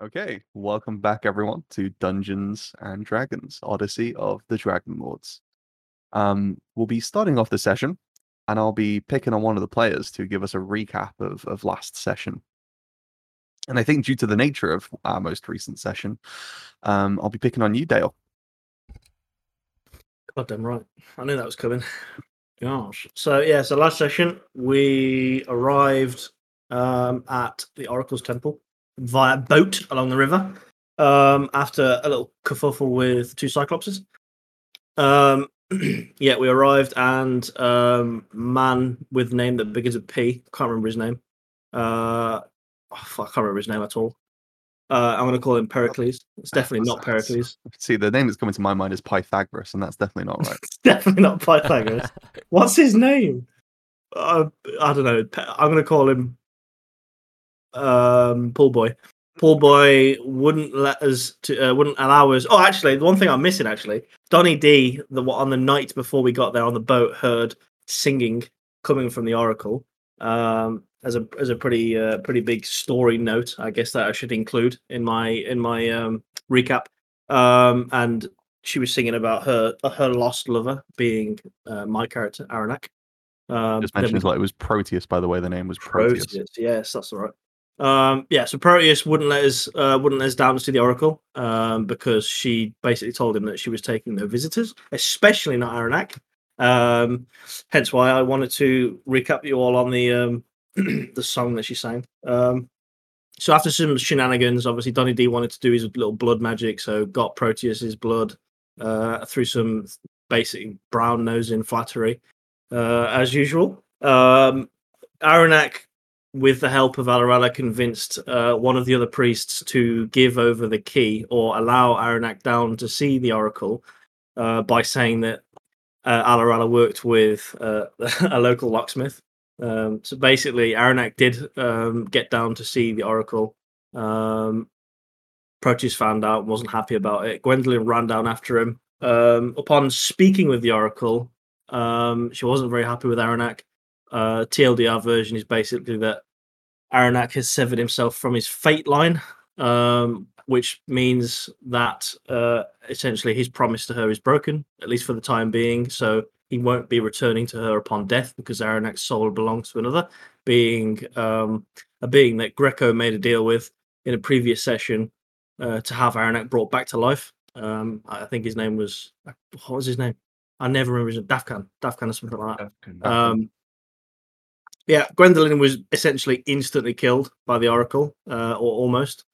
Okay, welcome back everyone to Dungeons and Dragons Odyssey of the Dragon Lords. Um, we'll be starting off the session, and I'll be picking on one of the players to give us a recap of, of last session. And I think due to the nature of our most recent session, um, I'll be picking on you, Dale. Goddamn right. I knew that was coming. Gosh. So yeah, so last session we arrived um, at the Oracle's Temple via boat along the river um, after a little kerfuffle with two Cyclopses. Um, yeah, we arrived and um, man with name that begins with P. Can't remember his name. Uh, oh, I can't remember his name at all. Uh, I'm going to call him Pericles. It's definitely not Pericles. See, the name that's coming to my mind is Pythagoras, and that's definitely not right. it's definitely not Pythagoras. What's his name? Uh, I don't know. I'm going to call him um, Pool Boy. Pool Boy wouldn't let us to uh, wouldn't allow us. Oh, actually, the one thing I'm missing actually, Donnie D, the on the night before we got there on the boat, heard singing coming from the Oracle. Um, as a as a pretty uh, pretty big story note, I guess that I should include in my in my um, recap. Um, and she was singing about her her lost lover being uh, my character Aranak. Um, Just mentions like it was Proteus, by the way. The name was Proteus. Proteus yes, that's all right. Um, yeah, so Proteus wouldn't let us uh, wouldn't let us down to see the Oracle um, because she basically told him that she was taking no visitors, especially not Aranak. Um, hence why I wanted to recap you all on the um, the song that she sang. Um, so after some shenanigans, obviously Donnie D wanted to do his little blood magic, so got Proteus's blood uh, through some basic brown nosing flattery, uh, as usual. Um, Aranak with the help of Alarala, convinced uh, one of the other priests to give over the key or allow Aranak down to see the oracle uh, by saying that uh, Alarala worked with uh, a local locksmith. Um, so basically, Aranak did um, get down to see the oracle. Um, Proteus found out, wasn't happy about it. Gwendolyn ran down after him. Um, upon speaking with the oracle, um, she wasn't very happy with Aranak uh, TLDR version is basically that Aranak has severed himself from his fate line, um, which means that uh, essentially his promise to her is broken, at least for the time being. So he won't be returning to her upon death because Aranak's soul belongs to another being, um, a being that Greco made a deal with in a previous session uh, to have Aranak brought back to life. Um, I think his name was what was his name? I never remember his name. Dafkan, Dafkan or something like that. Dafkan, Dafkan. Um, yeah, Gwendolyn was essentially instantly killed by the Oracle, uh, or almost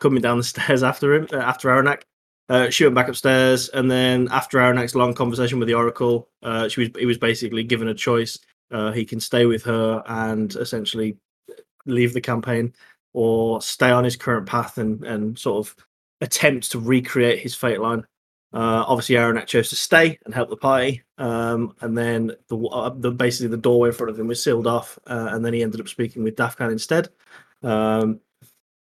coming down the stairs after him, uh, after Aranak. Uh, she went back upstairs, and then after Aranak's long conversation with the Oracle, uh, she was he was basically given a choice. Uh, he can stay with her and essentially leave the campaign, or stay on his current path and and sort of attempt to recreate his fate line. Uh, obviously, Aranak chose to stay and help the party, um, and then the, uh, the, basically the doorway in front of him was sealed off, uh, and then he ended up speaking with Dafkan instead. Um,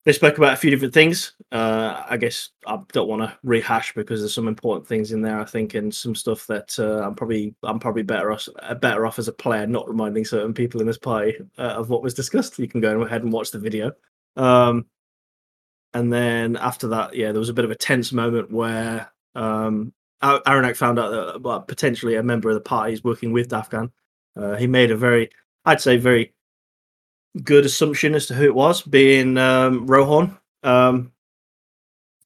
they spoke about a few different things. Uh, I guess I don't want to rehash because there's some important things in there, I think, and some stuff that uh, I'm probably I'm probably better off better off as a player not reminding certain people in this party uh, of what was discussed. You can go ahead and watch the video. Um, and then after that, yeah, there was a bit of a tense moment where um, Aranak found out that well, potentially a member of the party is working with Dafkan. Uh, he made a very, I'd say, very good assumption as to who it was, being um, Rohan. Um,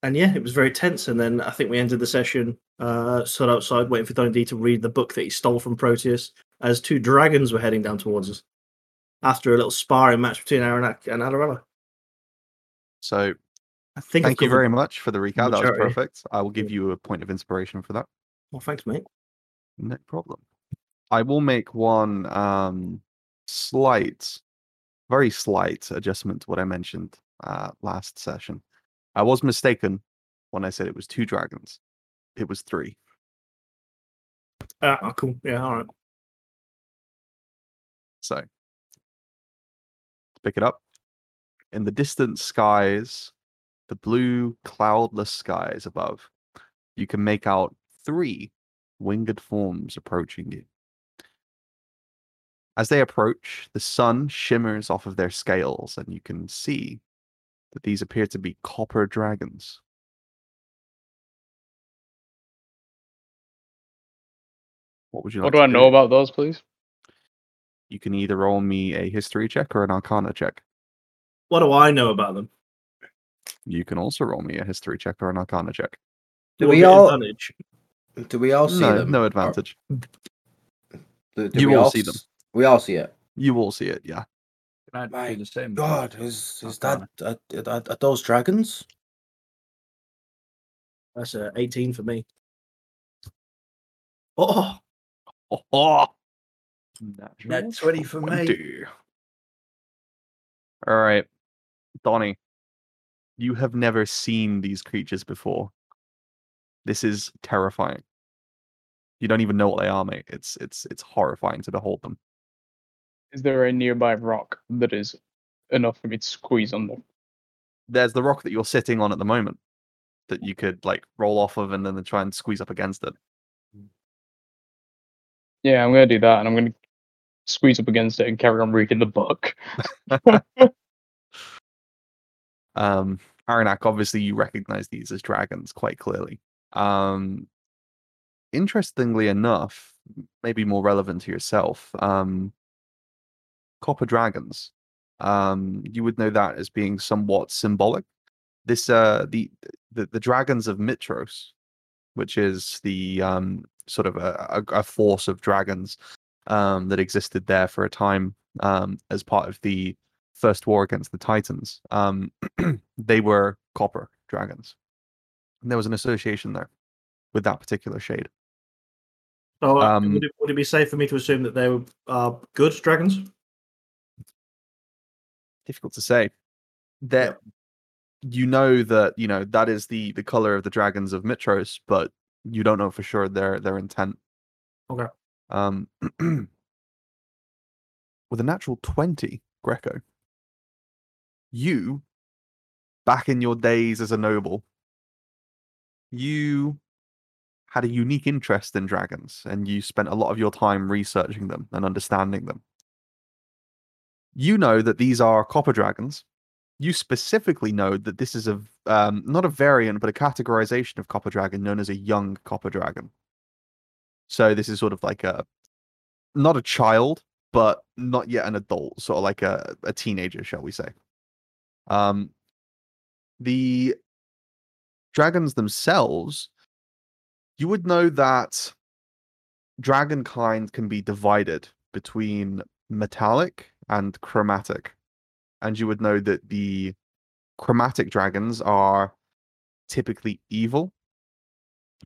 and yeah, it was very tense. And then I think we ended the session, uh, stood outside waiting for Donnie D to read the book that he stole from Proteus as two dragons were heading down towards us after a little sparring match between Aranak and Alarella. So I think Thank you very much for the recap. That was perfect. I will give you a point of inspiration for that. Well, thanks, mate. No problem. I will make one um, slight, very slight adjustment to what I mentioned uh, last session. I was mistaken when I said it was two dragons. It was three. Uh, oh, cool. Yeah, all right. So, pick it up. In the distant skies the blue, cloudless skies above, you can make out three winged forms approaching you. As they approach, the sun shimmers off of their scales, and you can see that these appear to be copper dragons. What would you like What do to I know about those, please? You can either roll me a history check or an arcana check. What do I know about them? You can also roll me a history check or an arcana check. Do we all advantage. do we all see no, them? no Or- advantage. do- do You we all all see them. We all see it. You will see it, yeah. Can I My do the same? God, is is Arcana. that uh, are, are, are those dragons? That's a 18 for me. Oh, Oh, oh. Net 20 for me. All right, Donnie, you have never seen these creatures before. This is terrifying. You don't even know what they are, mate. It's it's it's horrifying to behold them. Is there a nearby rock that is enough for me to squeeze under? There's the rock that you're sitting on at the moment that you could like roll off of and then try and squeeze up against it. Mm. Yeah, I'm gonna do that, and I'm gonna squeeze up against it and carry on reading the book. Um, Aranak, obviously, you recognize these as dragons quite clearly. Um, interestingly enough, maybe more relevant to yourself, um, copper dragons. Um, you would know that as being somewhat symbolic. This, uh, the the, the dragons of Mytros, which is the um, sort of a, a, a force of dragons um, that existed there for a time um, as part of the first war against the Titans, um, they were copper dragons. And there was an association there with that particular shade. so uh, Um, would, it, would it be safe for me to assume that they were uh, good dragons? Difficult to say. That you know that you know that is the the color of the dragons of Mytros, but you don't know for sure their their intent. Okay. Um, with a natural twenty, Greco, you, back in your days as a noble, you had a unique interest in dragons, and you spent a lot of your time researching them and understanding them. You know that these are copper dragons. You specifically know that this is a um, not a variant, but a categorization of copper dragon known as a young copper dragon. So this is sort of like a not a child, but not yet an adult, sort of like a, a teenager, shall we say. Um, the dragons themselves, you would know that dragonkind can be divided between metallic and chromatic. And you would know that the chromatic dragons are typically evil,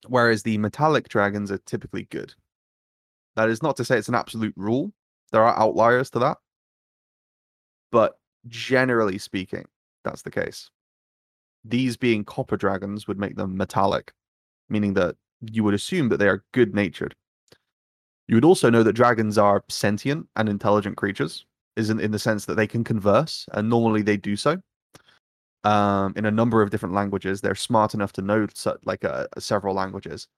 whereas the metallic dragons are typically good. That is not to say it's an absolute rule. There are outliers to that. But generally speaking, that's the case. These being copper dragons would make them metallic, meaning that you would assume that they are good natured. You would also know that dragons are sentient and intelligent creatures, isn't in the sense that they can converse, and normally they do so. Um, in a number of different languages, they're smart enough to know like uh, several languages.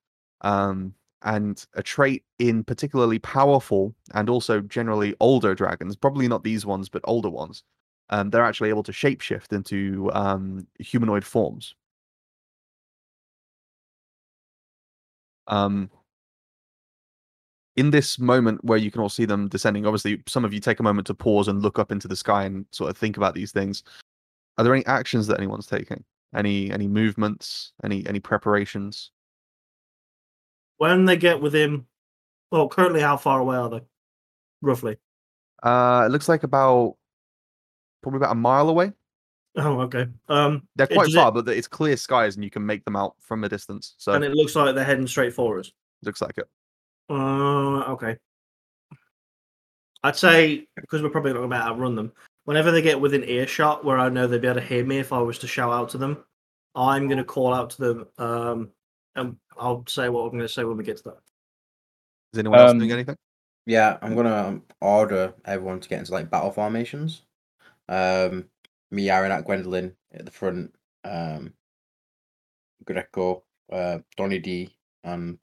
Um, and a trait in particularly powerful and also generally older dragons, probably not these ones, but older ones, um, they're actually able to shapeshift into um, humanoid forms. Um, in this moment where you can all see them descending, obviously, some of you take a moment to pause and look up into the sky and sort of think about these things. Are there any actions that anyone's taking? Any any movements? Any any preparations? When they get within, well, currently, how far away are they? Roughly. Uh, it looks like about probably about a mile away. Oh, okay. Um, They're quite does far, it- but it's clear skies and you can make them out from a distance. So and it looks like they're heading straight for us. looks like it. Uh, okay. I'd say because we're probably not going to outrun them. Whenever they get within earshot, where I know they'd be able to hear me if I was to shout out to them, I'm going to call out to them. Um, and I'll say what I'm going to say when we get to that. Is anyone else Um, doing anything? Yeah, I'm gonna um, order everyone to get into like battle formations. Um, me, at Gwendolyn at the front. Um, Greco, uh, Donnie D, and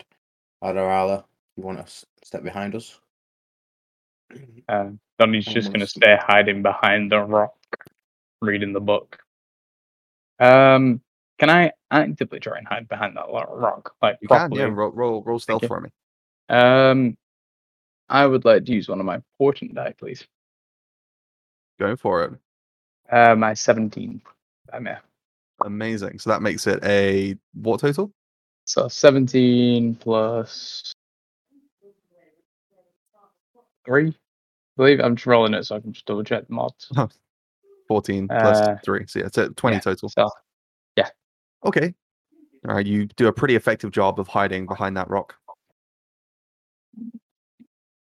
Adarala. You want to step behind us? Uh, Donnie's just gonna stay hiding behind the rock, reading the book. Um, can I actively try and hide behind that rock? Like You properly? can, yeah. Roll, roll, roll stealth for me. Um, I would like to use one of my portent die, please. Go for it. Uh, my 17. I'm here. Amazing. So that makes it a what total? So 17 plus three. I believe I'm just rolling it so I can just double check the mods. 14 plus Uh, 3. So yeah, it's a 20 yeah, total. So Okay. All right. You do a pretty effective job of hiding behind that rock.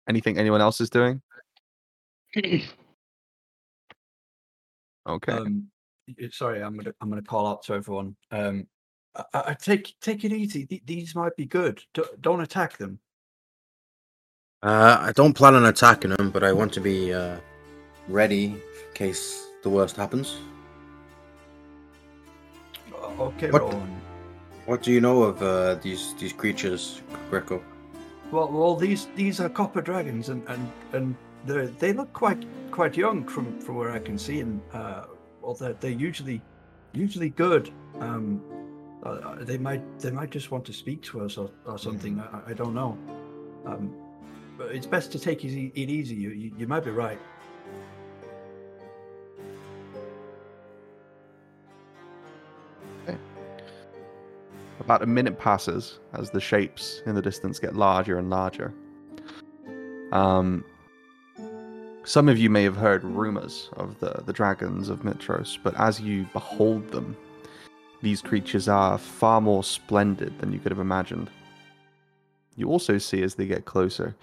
Anything anyone else is doing? Okay. Um, sorry, I'm gonna I'm gonna call out to everyone. Um, I, I I- take take it easy. Th- These might be good. D- don't attack them. Uh, I don't plan on attacking them, but I want to be uh, ready in case the worst happens. Okay, What- Rowan. What do you know of uh, these these creatures, Greco? Well, well, these these are copper dragons, and and and they they look quite quite young from from where I can see, and uh, well, they're they're usually usually good. Um, uh, they might they might just want to speak to us or, or something. I, I don't know. Um, but it's best to take it, it easy. You, you you might be right. About a minute passes as the shapes in the distance get larger and larger. Um, some of you may have heard rumors of the, the dragons of Mytros, but as you behold them, these creatures are far more splendid than you could have imagined. You also see as they get closer,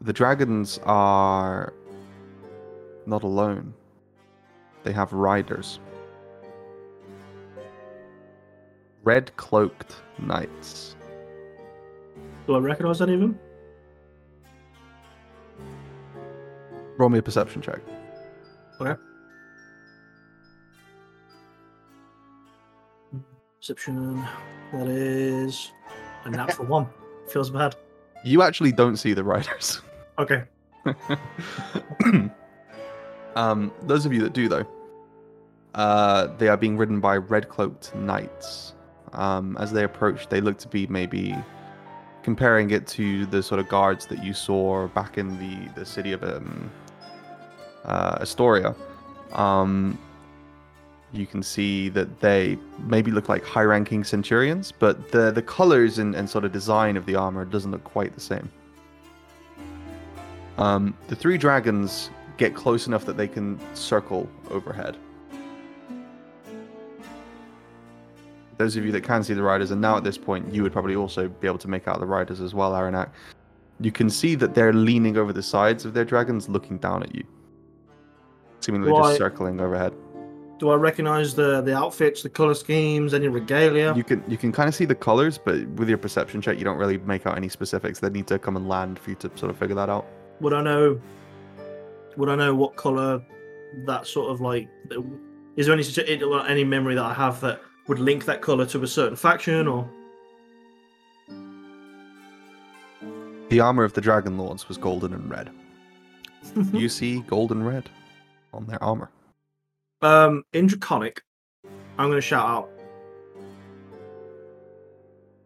the dragons are not alone, they have riders. Red cloaked knights. Do I recognise any of them? Roll me a perception check. Okay. Perception. That is a natural one. Feels bad. You actually don't see the riders. Okay. um, those of you that do, though, uh, they are being ridden by red cloaked knights. Um, as they approach, they look to be maybe comparing it to the sort of guards that you saw back in the, the city of um, uh, Astoria. Um, you can see that they maybe look like high ranking centurions, but the, the colors and, and sort of design of the armor doesn't look quite the same. Um, the three dragons get close enough that they can circle overhead. Those of you that can see the riders, and now at this point, you would probably also be able to make out the riders as well, Aranak. You can see that they're leaning over the sides of their dragons, looking down at you, seemingly Why- just circling overhead. Do I recognise the the outfits, the colour schemes, any regalia? You can you can kind of see the colors, but with your perception check, you don't really make out any specifics. They need to come and land for you to sort of figure that out. Would I know? Would I know what colour that sort of like? Is there any such- any memory that I have that would link that colour to a certain faction or? The armor of the Dragon Lords was golden and red. you see golden red on their armor. um, in Draconic, I'm going to shout out.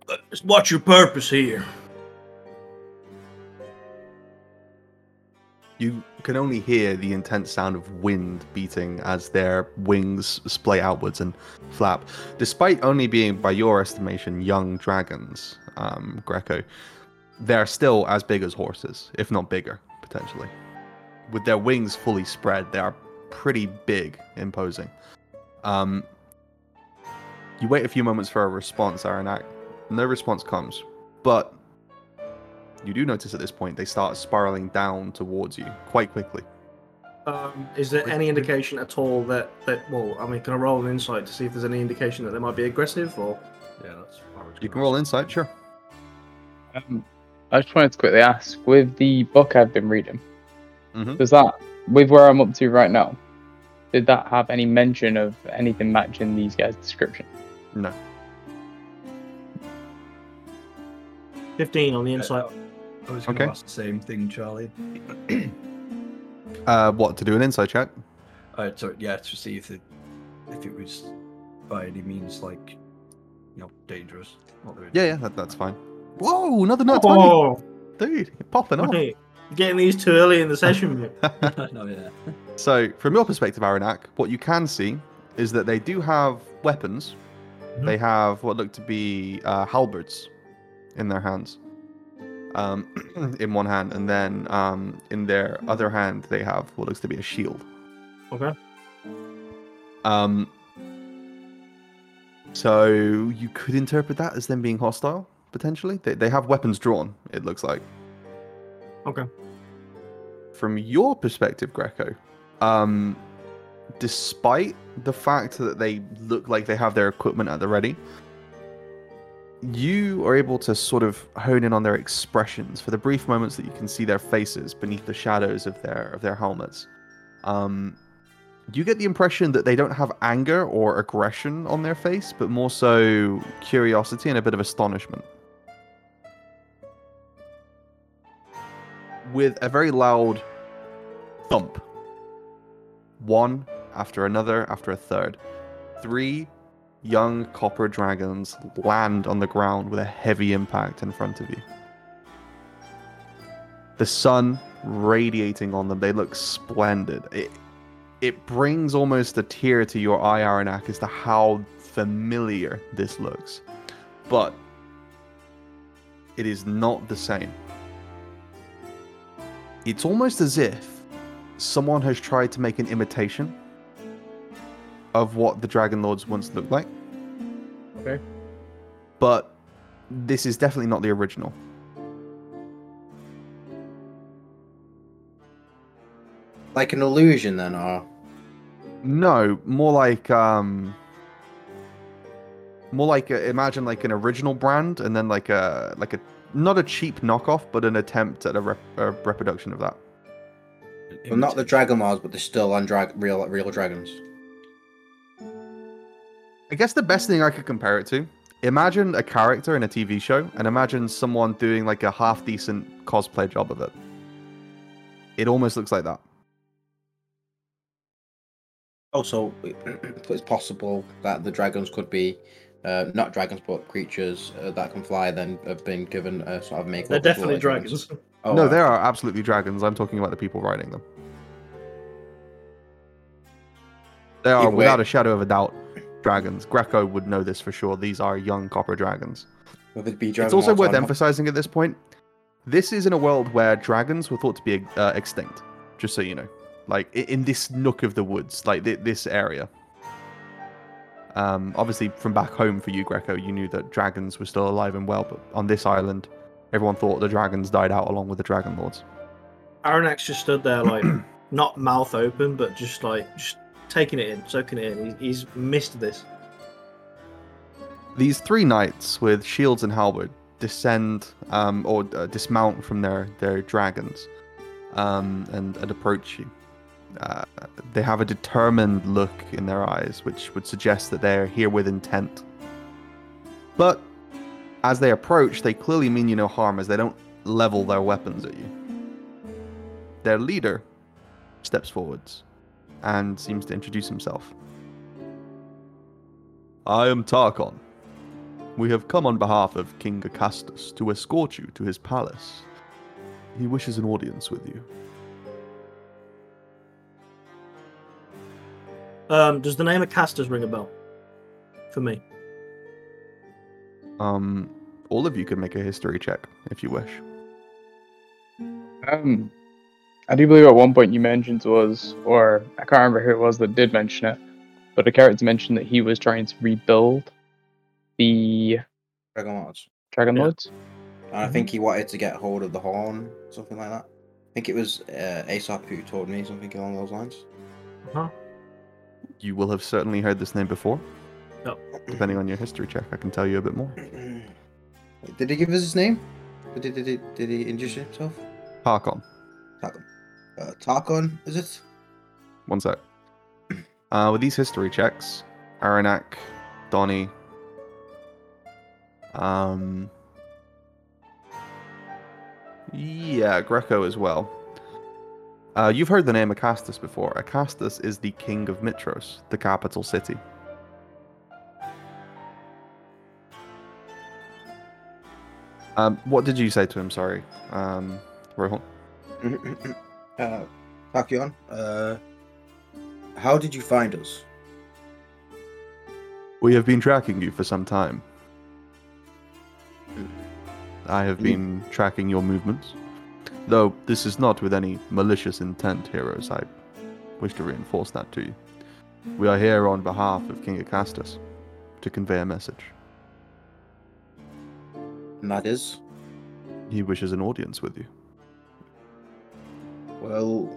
"Uh, What's your purpose here? You can only hear the intense sound of wind beating as their wings splay outwards and flap. Despite only being, by your estimation, young dragons, um, Greco, they're still as big as horses, if not bigger, potentially. With their wings fully spread, they are pretty big, imposing. Um, you wait a few moments for a response, Aranak. No response comes, but you do notice at this point they start spiraling down towards you quite quickly. Um, is there any indication at all that that well, I mean, can I roll an insight to see if there's any indication that they might be aggressive or? Yeah, that's. what You can roll say. insight, sure. Um, I just wanted to quickly ask with the book I've been reading, Mhm. does that, with where I'm up to right now, did that have any mention of anything matching these guys' description? No. Fifteen on the insight. I was going to Okay. ask the same thing, Charlie. Uh, what to do an insight check? uh, so yeah, to see if it if it was by any means like you know dangerous. Yeah, yeah, that, that's fine. Whoa, another nut twenty, Oh, dude, you're popping off. Right. Getting these too early in the session. no, yeah. So, from your perspective, Aranak, what you can see is that they do have weapons. Mhm. They have what look to be uh, halberds in their hands, um, in one hand, and then um, in their other hand they have what looks to be a shield. Okay. Um, so you could interpret that as them being hostile potentially. They they have weapons drawn. It looks like. Okay. From your perspective, Greco, um, despite the fact that they look like they have their equipment at the ready, you are able to sort of hone in on their expressions for the brief moments that you can see their faces beneath the shadows of their of their helmets. Um, you get the impression that they don't have anger or aggression on their face, but more so curiosity and a bit of astonishment. With a very loud thump, one after another after a third, three young copper dragons land on the ground with a heavy impact in front of you. The sun radiating on them, they look splendid. It, it brings almost a tear to your eye, Aranak, as to how familiar this looks. But it is not the same. It's almost as if someone has tried to make an imitation of what the Dragon Lords once looked like. Okay. But this is definitely not the original. Like an illusion, then, or No, more like um more like a, imagine like an original brand and then like a like a not a cheap knockoff but an attempt at a, rep, a reproduction of that. well, not the Dragon Lords, but they're still on drag real real dragons. I guess the best thing I could compare it to imagine a character in a TV show and imagine someone doing like a half decent cosplay job of it. It almost looks like that. Also, it's possible that the dragons could be uh, not dragons, but creatures uh, that can fly. Then have been given a sort of make. They're definitely dragons. Oh, no, right. there are absolutely dragons. I'm talking about the people riding them. They are, Either way- without a shadow of a doubt, dragons. Greco would know this for sure. These are young copper dragons. Whether it be it's also worth not. emphasizing at this point this is in a world where dragons were thought to be uh, extinct, just so you know. Like, in this nook of the woods, like thi- this area. Um, obviously, from back home for you, Greco, you knew that dragons were still alive and well, but on this island, everyone thought the dragons died out along with the dragon lords. Aranak just stood there, like, not mouth open, but just like, just taking it in, soaking it in. He- He's missed this. These three knights with shields and halberd descend um, or uh, dismount from their, their dragons um, and, and approach you. Uh, they have a determined look in their eyes, which would suggest that they're here with intent. But as they approach, they clearly mean you no harm as they don't level their weapons at you. Their leader steps forwards and seems to introduce himself. I am Tarkon. We have come on behalf of King Acastus to escort you to his palace. He wishes an audience with you. Um, does the name Acastus ring a bell? For me. Um, all of you can make a history check if you wish. Um, I do believe at one point you mentioned to us, or I can't remember who it was that did mention it, but a character mentioned that he was trying to rebuild the Dragon Lords. Dragon Yeah. Lords. And I think he wanted to get hold of the horn, something like that. I think it was uh, Aesop who told me something along those lines. Huh? You will have certainly heard this name before. Yep. Depending on your history check, I can tell you a bit more. Did he give us his name? Did he, did he, did he introduce himself? Tarkon, Tarkon. Uh, Tarkon, is it? one sec. Uh, with these history checks, Aranak, Donnie, um, yeah, Greco as well. Uh, you've heard the name Acastus before. Acastus is the king of Mytros, the capital city. Um, what did you say to him? Sorry, um, Rohan. uh, Pakion, uh, how did you find us? We have been tracking you for some time. Hmm. I have hmm. been tracking your movements. Though this is not with any malicious intent, heroes. I wish to reinforce that to you. We are here on behalf of King Acastus to convey a message. And that is, He wishes an audience with you. well,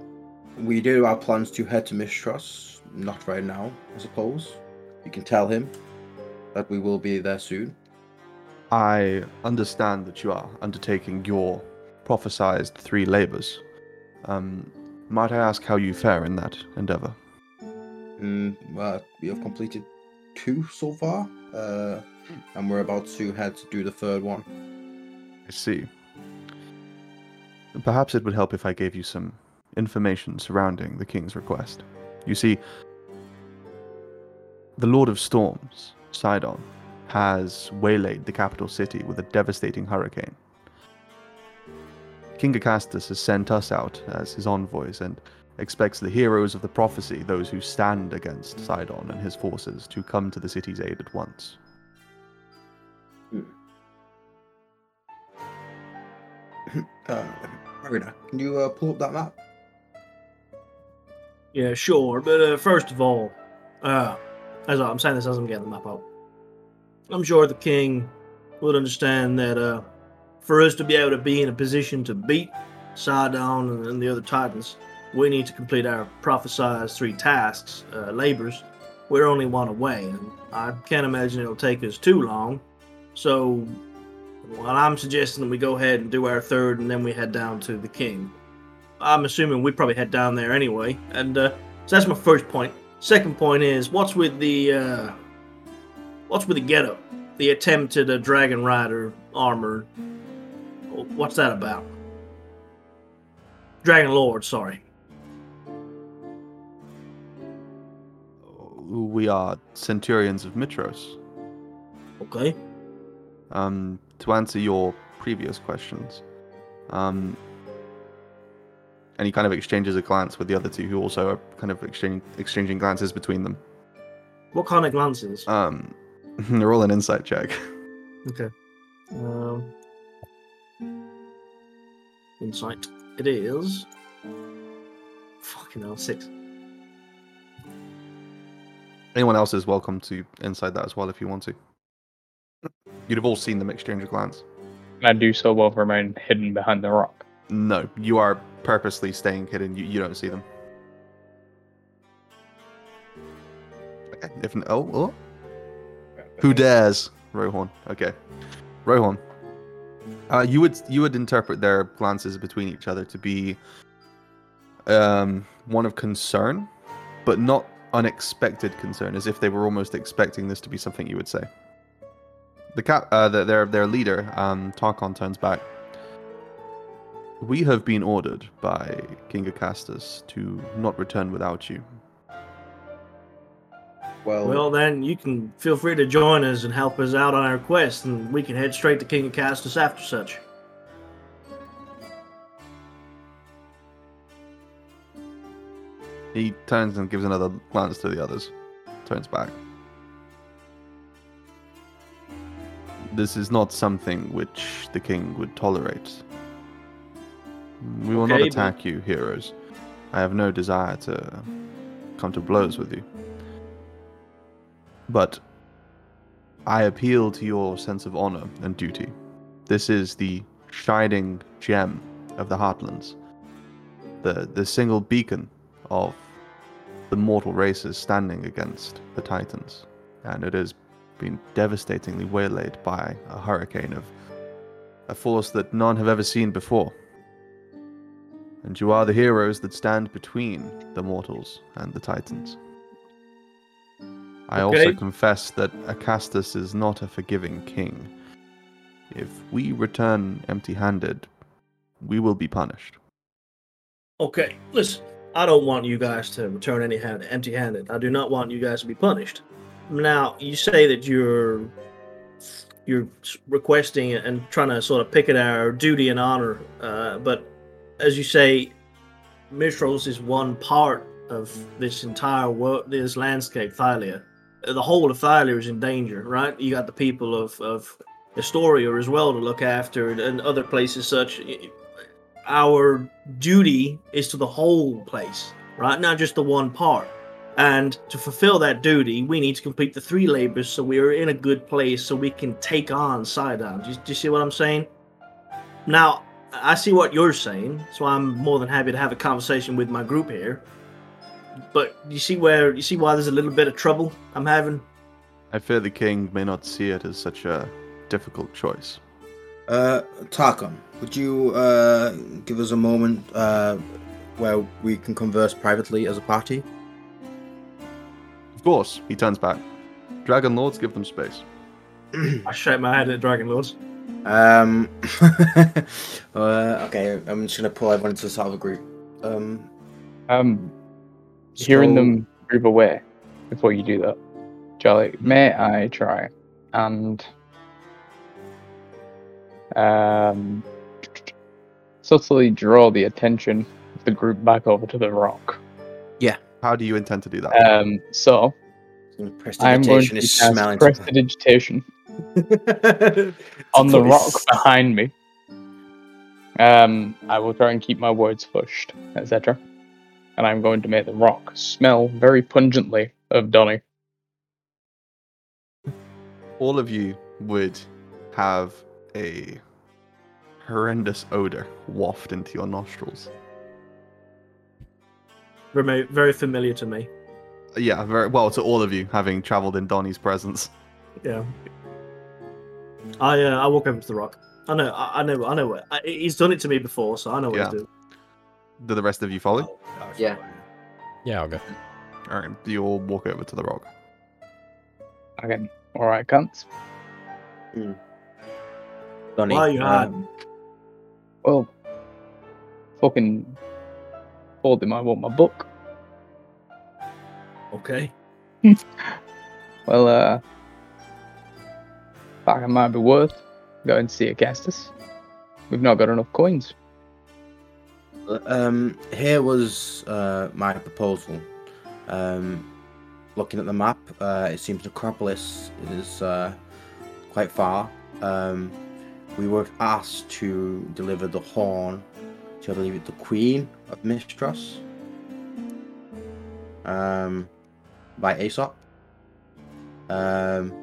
we do have plans to head to Mistrust. Not right now, I suppose. You can tell him that we will be there soon. I understand that you are undertaking your prophesized three labors. Um, might I ask how you fare in that endeavor? Mm, well, we have completed two so far, uh, and we're about to head to do the third one. I see. Perhaps it would help if I gave you some information surrounding the king's request. You see, the Lord of Storms, Sydon, has waylaid the capital city with a devastating hurricane. King Acastus has sent us out as his envoys and expects the heroes of the prophecy, those who stand against Sydon and his forces, to come to the city's aid at once. Uh, Marina, can you uh, pull up that map? Yeah, sure. But uh, first of all, uh, as I'm saying this as I'm getting the map up, I'm sure the king would understand that uh, for us to be able to be in a position to beat Sydon and, the other titans, we need to complete our prophesized three tasks, uh, labors. We're only one away, and I can't imagine it'll take us too long. So, well, I'm suggesting that we go ahead and do our third, and then we head down to the king. I'm assuming we probably head down there anyway. And uh, so that's my first point. Second point is what's with the uh, what's with the getup? The attempted uh, dragon rider armor. What's that about? Dragon Lord, sorry. We are centurions of Mytros. Okay. um, to answer your previous questions. Um, and he kind of exchanges a glance with the other two, who also are kind of exchanging exchanging glances between them. What kind of glances? Um, they're all an insight check. Okay. Um, insight. It is. Fucking hell, six. Anyone else is welcome to inside that as well if you want to. You'd have all seen them exchange a glance. And I do so while remain hidden behind the rock. No, you are purposely staying hidden. You, you don't see them. Okay. If oh, oh who dares, Rohorn? Okay, Rohorn. Uh, you would you would interpret their glances between each other to be um, one of concern, but not unexpected concern, as if they were almost expecting this to be something you would say. The cap, uh, the, their their leader, um, Tarkon turns back. We have been ordered by King Acastus to not return without you. Well, Well, then you can feel free to join us and help us out on our quest, and we can head straight to King Acastus after such. He turns and gives another glance to the others. Turns back. This is not something which the king would tolerate. We will not Okay, but- attack you, heroes. I have no desire to come to blows with you. But I appeal to your sense of honor and duty. This is the shining gem of the Heartlands, the, the single beacon of the mortal races standing against the Titans. And it has been devastatingly waylaid by a hurricane of a force that none have ever seen before. And you are the heroes that stand between the mortals and the Titans. I also confess that Acastus is not a forgiving king. If we return empty handed, we will be punished. Okay, listen. I don't want you guys to return any hand empty-handed. I do not want you guys to be punished. Now, you say that you're you're requesting and trying to sort of pick it our duty and honor. Uh, but as you say, Mistros is one part of this entire world, this landscape, Thylea. The whole of Thylea is in danger, right? You got the people of of Astoria as well to look after, and- and other places such. Our duty is to the whole place, right? Not just the one part. And to fulfill that duty, we need to complete the three labors so we are in a good place so we can take on Sydon. Do you, do you see what I'm saying? Now, I see what you're saying, so I'm more than happy to have a conversation with my group here. But you see where you see why there's a little bit of trouble I'm having? I fear the king may not see it as such a difficult choice. Uh, Tarkon, would you uh, give us a moment uh, where we can converse privately as a party? Of course, he turns back. Dragon Lords give them space. I shake my head at Dragon Lords. Um. uh, okay, I'm just gonna pull everyone into sort of a group. Um. Um, hearing them move away before you do that, Jolly, may I try and um, subtly draw the attention of the group back over to the rock? Yeah. How do you intend to do that? Um, so I'm going Prestidigitation to is cast smelling. prestidigitation on the rock behind me. Um, I will try and keep my words hushed, etc. And I'm going to make the rock smell very pungently of Donnie. All of you would have a horrendous odor waft into your nostrils. Very, very familiar to me. Yeah, very well to all of you, having travelled in Donnie's presence. Yeah. I uh, I walk over to the rock. I know, I, I know, I know what I, he's done it to me before, so I know what Yeah. he's doing. Do the rest of you follow? Yeah. Yeah, I'll go. All right, you all walk over to the rock. Again, alright, cunts. Donnie, Why are you um, hiding? Well, fucking told him I want my book. Okay. Well, uh, fuck, it might be worth going to see Augustus. We've not got enough coins. Um, here was uh, my proposal. Um, looking at the map, uh, it seems Necropolis is uh, quite far. Um, we were asked to deliver the horn to, I believe, it the Queen of Mistros. Um, by Aesop. Um,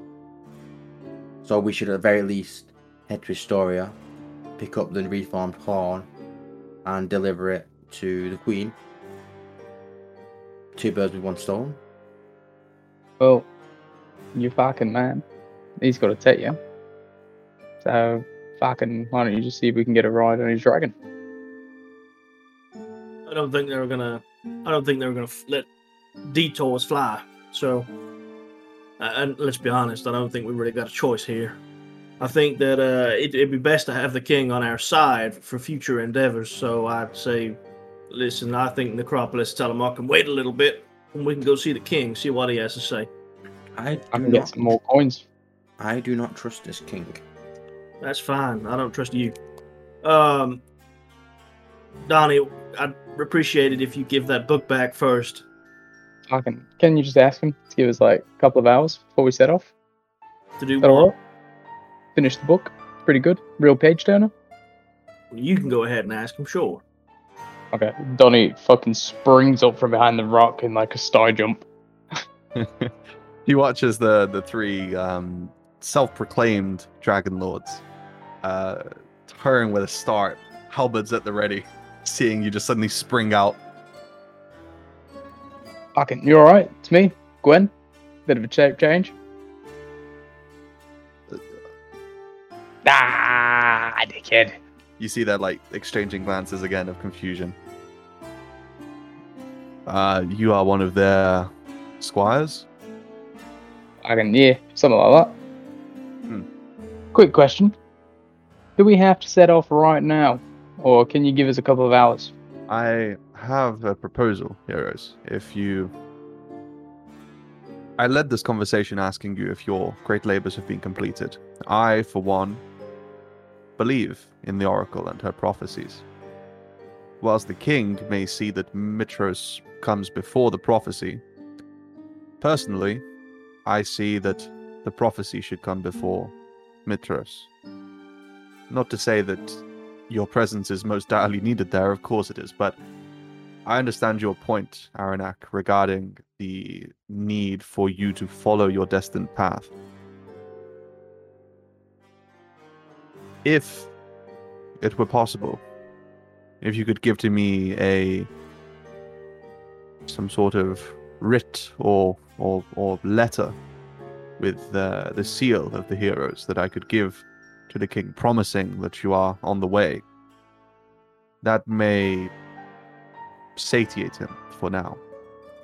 so we should at the very least head to Estoria, pick up the reformed horn, and deliver it to the Queen. Two birds with one stone. Well, you fucking man. He's got to take you. So, fucking, why don't you just see if we can get a ride on his dragon? I don't think they were gonna. I don't think they were gonna f- let detours fly. So, uh, and let's be honest, I don't think we really got a choice here. I think that uh, it, it'd be best to have the king on our side for future endeavors. So I'd say, listen, I think Necropolis Telemark can wait a little bit, and we can go see the king, see what he has to say. I I do not. some more coins. I do not trust this king. That's fine. I don't trust you. Um, Donnie, I'd appreciate it if you give that book back first. Fucking, can Can you just ask him to give us like a couple of hours before we set off? To do Is that what? Alright? Finish the book. Pretty good. Real page turner. You can go ahead and ask him, sure. Okay. Donnie fucking springs up from behind the rock in like a star jump. he watches the the three um, self-proclaimed dragon lords uh, turn with a start, halberds at the ready, seeing you just suddenly spring out. Fucking, you alright? It's me, Gwen. Bit of a shape change. Ah, dickhead. You see that like exchanging glances again of confusion. Uh, you are one of their squires. I can, yeah, something like that. Hmm. Quick question. Do we have to set off right now? Or can you give us a couple of hours? I have a proposal, heroes. If you I led this conversation asking you if your great labors have been completed. I, for one, believe in the oracle and her prophecies. Whilst the king may see that Mytros comes before the prophecy, personally, I see that the prophecy should come before Mytros. Not to say that your presence is most direly needed there, of course it is, but I understand your point, Aranak, regarding the need for you to follow your destined path. If it were possible, if you could give to me a some sort of writ or or, or letter with uh, the seal of the heroes that I could give to the king, promising that you are on the way, that may satiate him for now,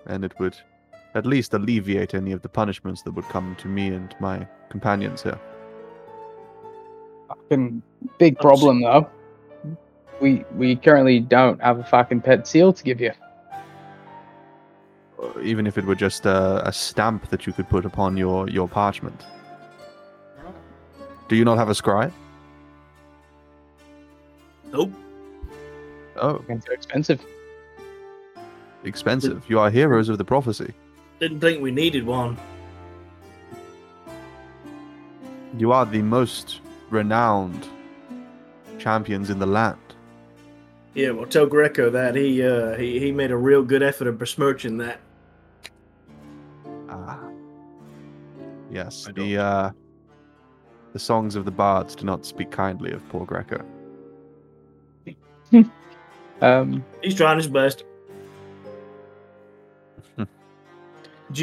and it would at least alleviate any of the punishments that would come to me and my companions here. Fucking big problem though. We we currently don't have a fucking pet seal to give you. Uh, Even if it were just a, a stamp that you could put upon your, your parchment. Do you not have a scribe? Nope. Oh, Fucking too expensive. expensive. You are heroes of the prophecy. Didn't think we needed one. You are the most renowned champions in the land. Yeah, well, tell Greco that he uh, he he made a real good effort of besmirching that. Ah. Yes, the uh, the songs of the bards do not speak kindly of poor Greco. Um, He's trying his best. Do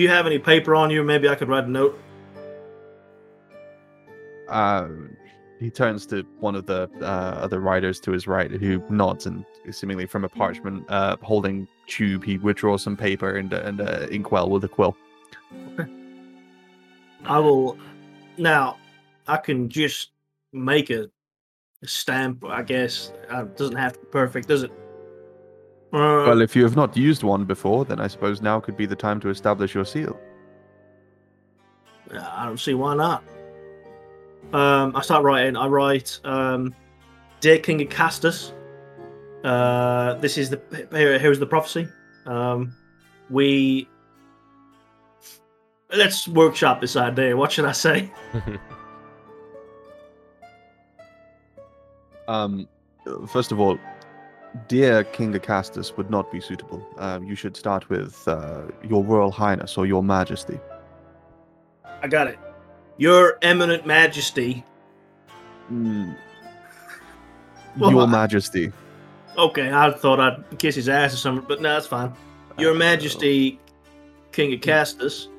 you have any paper on you? Maybe I could write a note. Uh, he turns to one of the uh, other riders to his right, who nods and seemingly from a parchment uh, holding tube, he withdraws some paper and uh, and uh, inkwell with a quill. I will. Now, I can just make a, stamp. I guess uh, it doesn't have to be perfect, does it? Uh, Well, if you have not used one before, then I suppose now could be the time to establish your seal. I don't see why not. Um, I start writing. I write, um, "Dear King of Castus, uh, this is the here, here's the prophecy. Um, we let's workshop this idea. What should I say? Um, first of all, dear King Acastus would not be suitable. Um, you should start with uh, Your Royal Highness or Your Majesty. I got it. Your Eminent Majesty. Mm. Well, Your I- Majesty. Okay, I thought I'd kiss his ass or something, but no, that's fine. Your Uh, Majesty, King of Castus.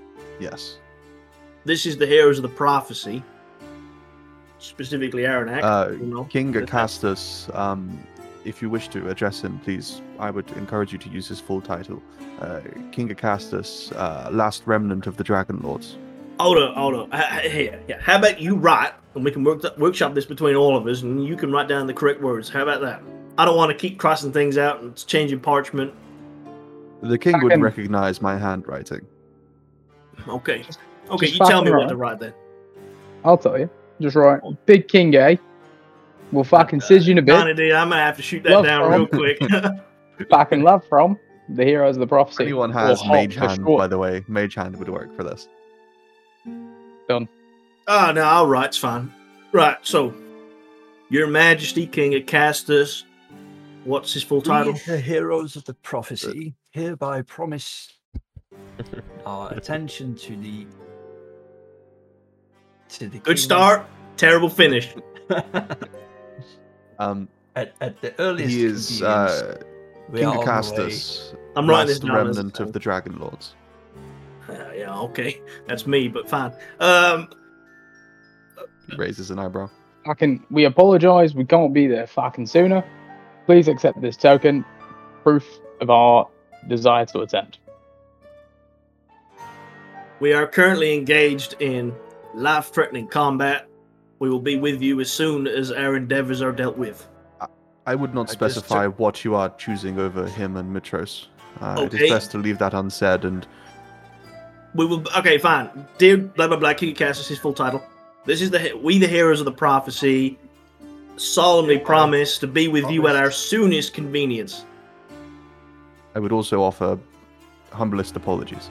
Yes. This is the heroes of the prophecy, specifically Aranak. Uh, you know. King of Acastus, um, if you wish to address him, please, I would encourage you to use his full title. Uh, King Acastus, uh, last remnant of the Dragon Lords. Hold up, hold up. H- h- Here, yeah. How about you write, and we can work workshop this between all of us, and you can write down the correct words. How about that? I don't want to keep crossing things out and changing parchment. The king would Fucking- recognize my handwriting. Okay, okay. just You tell me fucking what to write then. I'll tell you. Just write Big King, eh? We'll fucking sizz you in a bit. Donnie I'm gonna have to shoot that Love down from- real quick. fucking love from the heroes of the prophecy. Anyone has Mage Hand, short. by the way. Mage Hand would work for this. Oh no, all right, it's fine. Right, so Your Majesty, King of Castus. What's his full title? We, the heroes of the prophecy, hereby promise our attention to the to the Good kingdom start, terrible finish. Um, at, at the earliest he is uh, King are on. Acastus, I'm writing this last down. remnant of the Dragon Lords. Uh, yeah, okay, that's me, but fine. Um, He raises an eyebrow. Fucking, we apologise. We can't be there fucking sooner. Please accept this token, proof of our desire to attend. we are currently engaged in life-threatening combat. We will be with you as soon as our endeavors are dealt with. I would not I just specify what you are choosing over him and Mytros. Uh, Okay. is best to leave that unsaid and We will. Okay, fine. Dear blah blah blah. King Cass is his full title. This is the we the heroes of the prophecy. Solemnly uh, promise to be with you at our soonest convenience. I would also offer humblest apologies.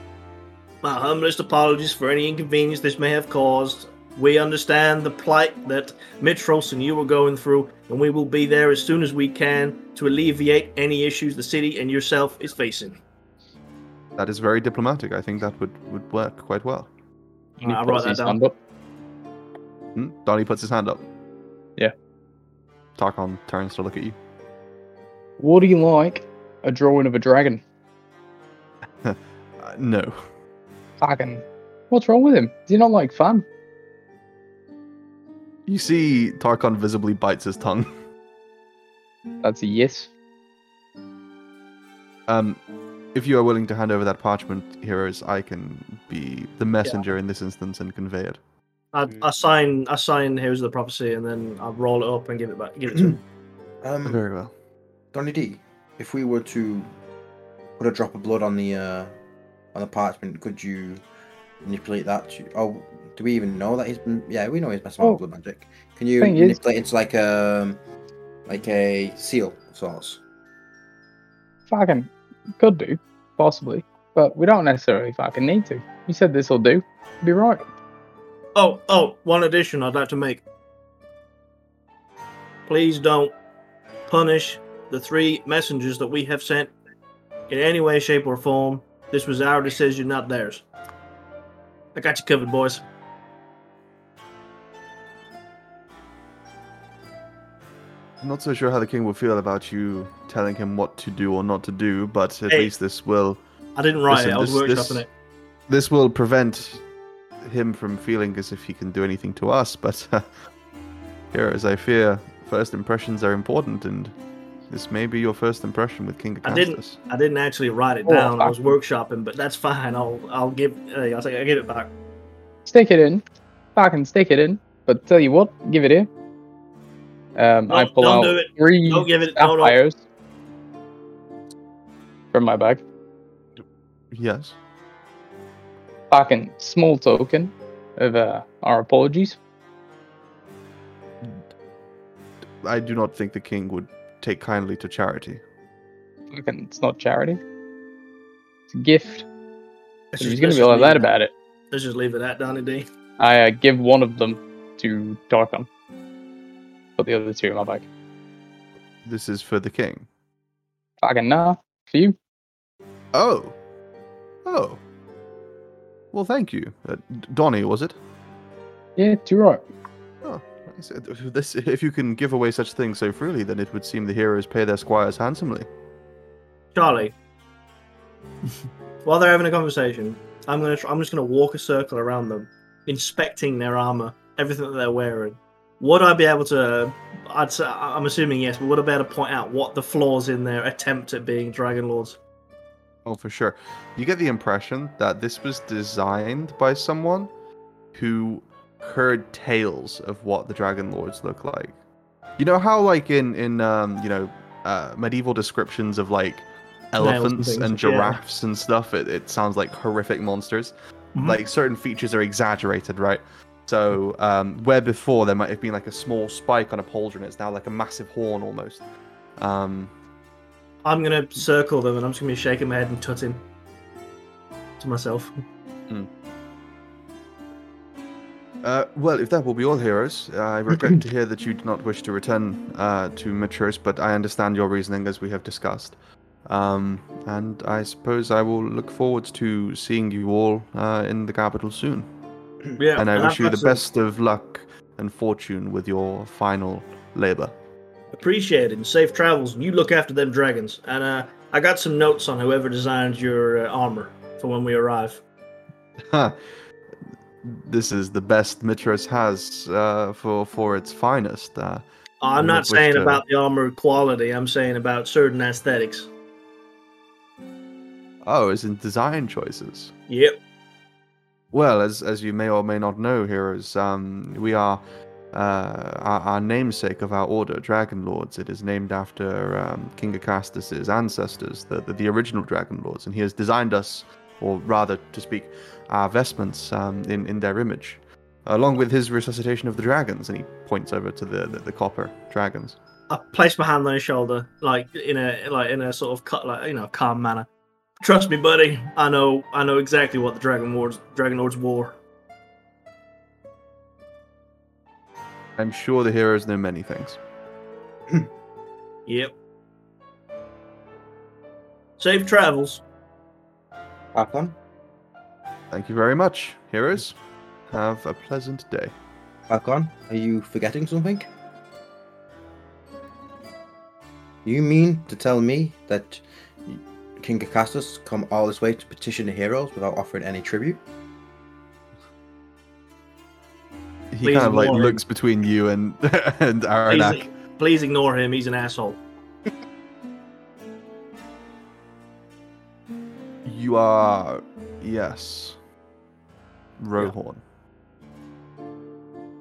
My humblest apologies for any inconvenience this may have caused. We understand the plight that Mytros and you are going through, and we will be there as soon as we can to alleviate any issues the city and yourself is facing. That is very diplomatic. I think that would, would work quite well. And he I'll write that his down. hand up. Hmm? Donnie puts his hand up. Yeah. Tarkon turns to look at you. What do you like? A drawing of a dragon. Uh, no. Fucking. What's wrong with him? Do you not like fun? You see Tarkon visibly bites his tongue. That's a yes. Um, if you are willing to hand over that parchment, heroes, I can be the messenger in this instance and convey it. I, I sign I sign Heroes of the Prophecy and then I roll it up and give it back give it to him. Um, Very well. Donnie D, if we were to put a drop of blood on the uh, on the parchment, could you manipulate that? To, oh, do we even know that he's been? Yeah, we know he's messing Oh. with blood magic. Can you Thing is- manipulate into like a like a seal of sorts? Fucking. Could do. Possibly. But we don't necessarily fucking need to. You said this will do. Be right. Oh, oh, one addition I'd like to make. Please don't punish the three messengers that we have sent in any way, shape, or form. This was our decision, not theirs. I got you covered, boys. I'm not so sure how the king will feel about you telling him what to do or not to do, but at Hey. least this will I didn't write Listen, it. I was this- workshopping this- it. this will prevent him from feeling as if he can do anything to us. But uh, heroes, I fear first impressions are important, and this may be your first impression with King I didn't- I didn't actually write it Oh, down. I was fuck. workshopping, but that's fine. I'll I'll give hey, I'll, take, I'll give it back. Stick it in. Fucking stick it in. But tell you what, give it here. Um, I pull don't out do it. three Don't give it. No, no. from my bag. Yes. Fucking small token of uh, our apologies. I do not think the king would take kindly to charity. Fucking, it's not charity. It's a gift. Let's He's gonna be just like that about it. Let's just leave it at Donnie D. I uh, give one of them to Darkon. Put the other two in my bag. This is for the king. Fucking nah. For you. Oh. Oh. Well, thank you. Uh, Donnie, was it? Yeah, too right. I This, if you can give away such things so freely, then it would seem the heroes pay their squires handsomely. Charlie, while they're having a conversation, I'm gonna. Try, I'm just gonna walk a circle around them, inspecting their armor, everything that they're wearing. Would I be able to? I'd say, I'm assuming yes, but would I be able to point out what the flaws in their attempt at being dragon lords? Oh, for sure. You get the impression that this was designed by someone who heard tales of what the Dragon Lords look like. You know how, like in in um, you know, uh, medieval descriptions of like elephants and, yeah. giraffes and stuff, it, it sounds like horrific monsters. Mhm. Like certain features are exaggerated, right? So um, where before there might have been like a small spike on a pauldron, it's now like a massive horn almost. Um, I'm gonna circle them, and I'm just gonna be shaking my head and tutting to myself. Uh, well, if that will be all, heroes, I regret to hear that you do not wish to return uh, to Mytros, but I understand your reasoning as we have discussed. Um, and I suppose I will look forward to seeing you all uh, in the capital soon. Yeah, and I I've wish you the best of luck and fortune with your final labor. Appreciate it. And safe travels. And you look after them dragons. And uh, I got some notes on whoever designed your uh, armor for when we arrive. Ha. this is the best Mytros has uh, for for its finest. Uh, I'm not saying to- about the armor quality. I'm saying about certain aesthetics. oh, as in design choices. Yep. Well, as as you may or may not know, heroes, um, we are uh, our, our namesake of our order, Dragon Lords. It is named after um, King Acastus's ancestors, the, the the original Dragon Lords, and he has designed us or rather to speak, our vestments um, in, in their image, along with his resuscitation of the dragons. And he points over to the, the, the copper dragons. I place my hand on his shoulder, like in a like in a sort of cut, like you know, calm manner. Trust me, buddy. I know I know exactly what the Dragon Lords Dragon Lords wore. I'm sure the heroes know many things. Yep. Safe travels. Archon? Thank you very much, heroes. Have a pleasant day. Archon, are you forgetting something? You mean to tell me that King Acastus come all this way to petition the heroes without offering any tribute? He Please kind of like him. looks between you and and Please, Aranak. please ignore him. He's an asshole. You are yes. Rohorn.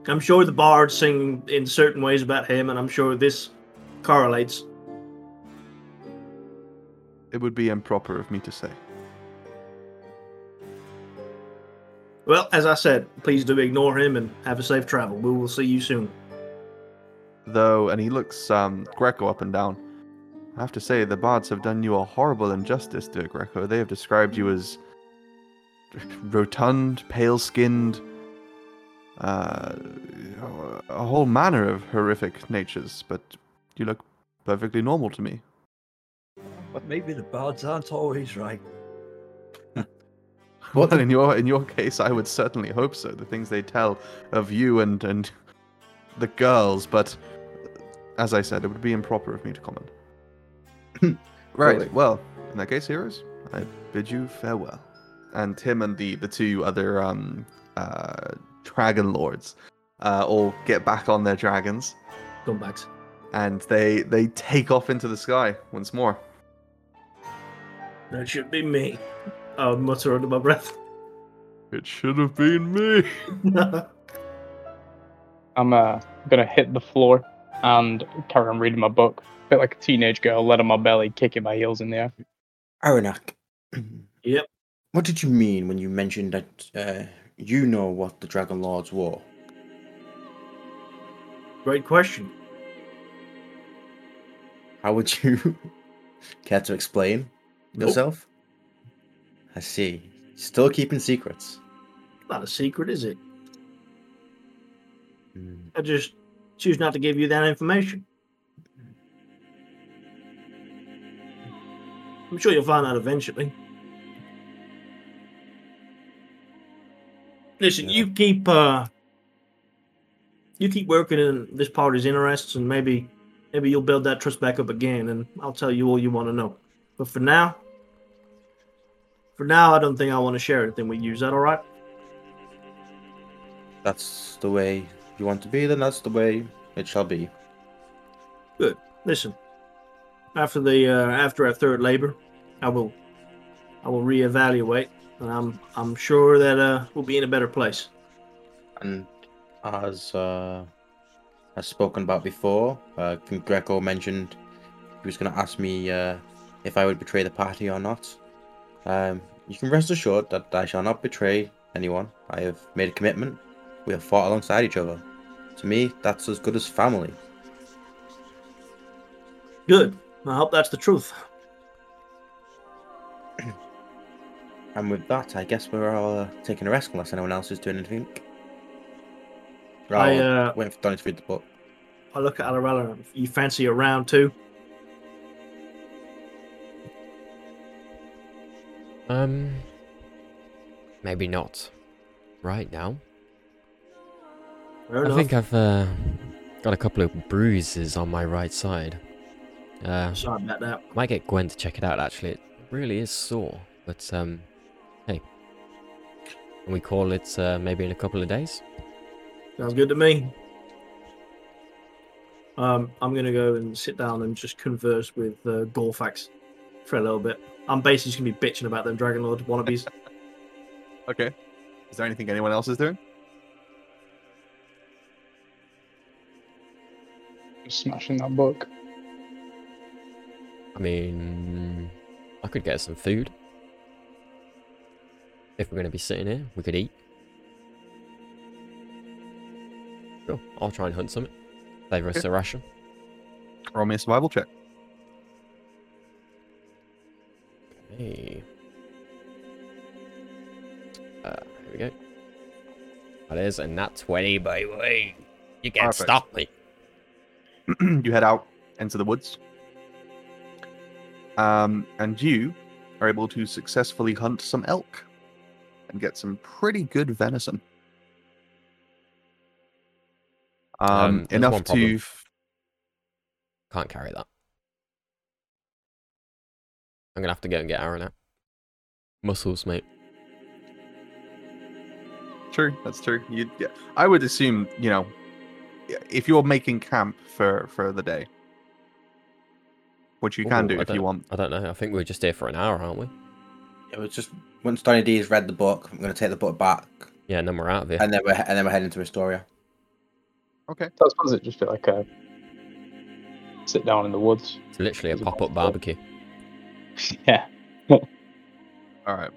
I'm sure the bards sing in certain ways about him, and I'm sure this correlates. It would be improper of me to say. Well, as I said, please do ignore him and have a safe travel. We will see you soon. Though, and he looks um, Greco up and down. I have to say, the bards have done you a horrible injustice, dear Greco. They have described you as rotund, pale-skinned, uh, a whole manner of horrific natures. But you look perfectly normal to me. But maybe the bards aren't always right. Well, in your in your case, I would certainly hope so. The things they tell of you and and the girls, but as I said, it would be improper of me to comment. right. Totally. Well, in that case, heroes, I bid you farewell. And him and the the two other um uh dragon lords uh all get back on their dragons Scumbags. and they they take off into the sky once more. That should be me. I would mutter under my breath. It should have been me. I'm uh, gonna hit the floor and carry on reading my book. bit like a teenage girl, led on my belly, kicking my heels in the air. Aranak. Yep. What did you mean when you mentioned that uh, you know what the Dragon Lords wore? Great question. How would you care to explain Nope. yourself? I see. Still keeping secrets. Not a secret, is it? Hmm. I just choose not to give you that information. I'm sure you'll find out eventually. Listen, Yeah. you keep uh you keep working in this party's interests and maybe maybe you'll build that trust back up again and I'll tell you all you want to know. But for now for now I don't think I want to share anything with you. Is that alright? That's the way you want to be, then that's the way it shall be. Good. Listen, after the uh, after our third labor, I will I will reevaluate, and I'm I'm sure that uh, we'll be in a better place. And as uh, as spoken about before, uh, Greco mentioned he was going to ask me uh, if I would betray the party or not. Um, you can rest assured that I shall not betray anyone. I have made a commitment. We have fought alongside each other. To me, that's as good as family. Good. I hope that's the truth. And with that, I guess we're all uh, taking a rest unless anyone else is doing anything. I, I'll uh, wait for Donnie to read the book. I look at Alarella. You fancy a round two? Um, maybe not. Right now. Fair I think I've uh, got a couple of bruises on my right side. Uh, Sorry about that. might get Gwen to check it out. Actually, it really is sore. But um, hey, can we call it uh, maybe in a couple of days? Sounds good to me. Um, I'm gonna go and sit down and just converse with uh, Gorfax for a little bit. I'm basically just gonna be bitching about them Dragon Lord wannabes. Okay. Is there anything anyone else is doing? Just smashing that book. I mean, I could get some food. If we're going to be sitting here, we could eat. Sure, I'll try and hunt something. Favour us Okay. a ration. Roll me a survival check. Hey. Uh, here we go. That is a nat 20, by the way. You can't Perfect. stop me. you head out into the woods. Um, and you are able to successfully hunt some elk and get some pretty good venison. Um, Um, enough to. f- Can't carry that. I'm gonna have to go and get Aaron out. Muscles, mate. True, that's true. You, yeah, I would assume you know, if you're making camp for for the day, which you can Ooh, do I if you want. I don't know. I think we're just here for an hour, aren't we? It was just once Donnie D has read the book, I'm going to take the book back, Yeah, and then we're out of here. and then we're and then we're heading to Estoria. Okay. So I suppose it just be like a sit down in the woods. It's literally a pop-up possible? barbecue. Yeah. All right.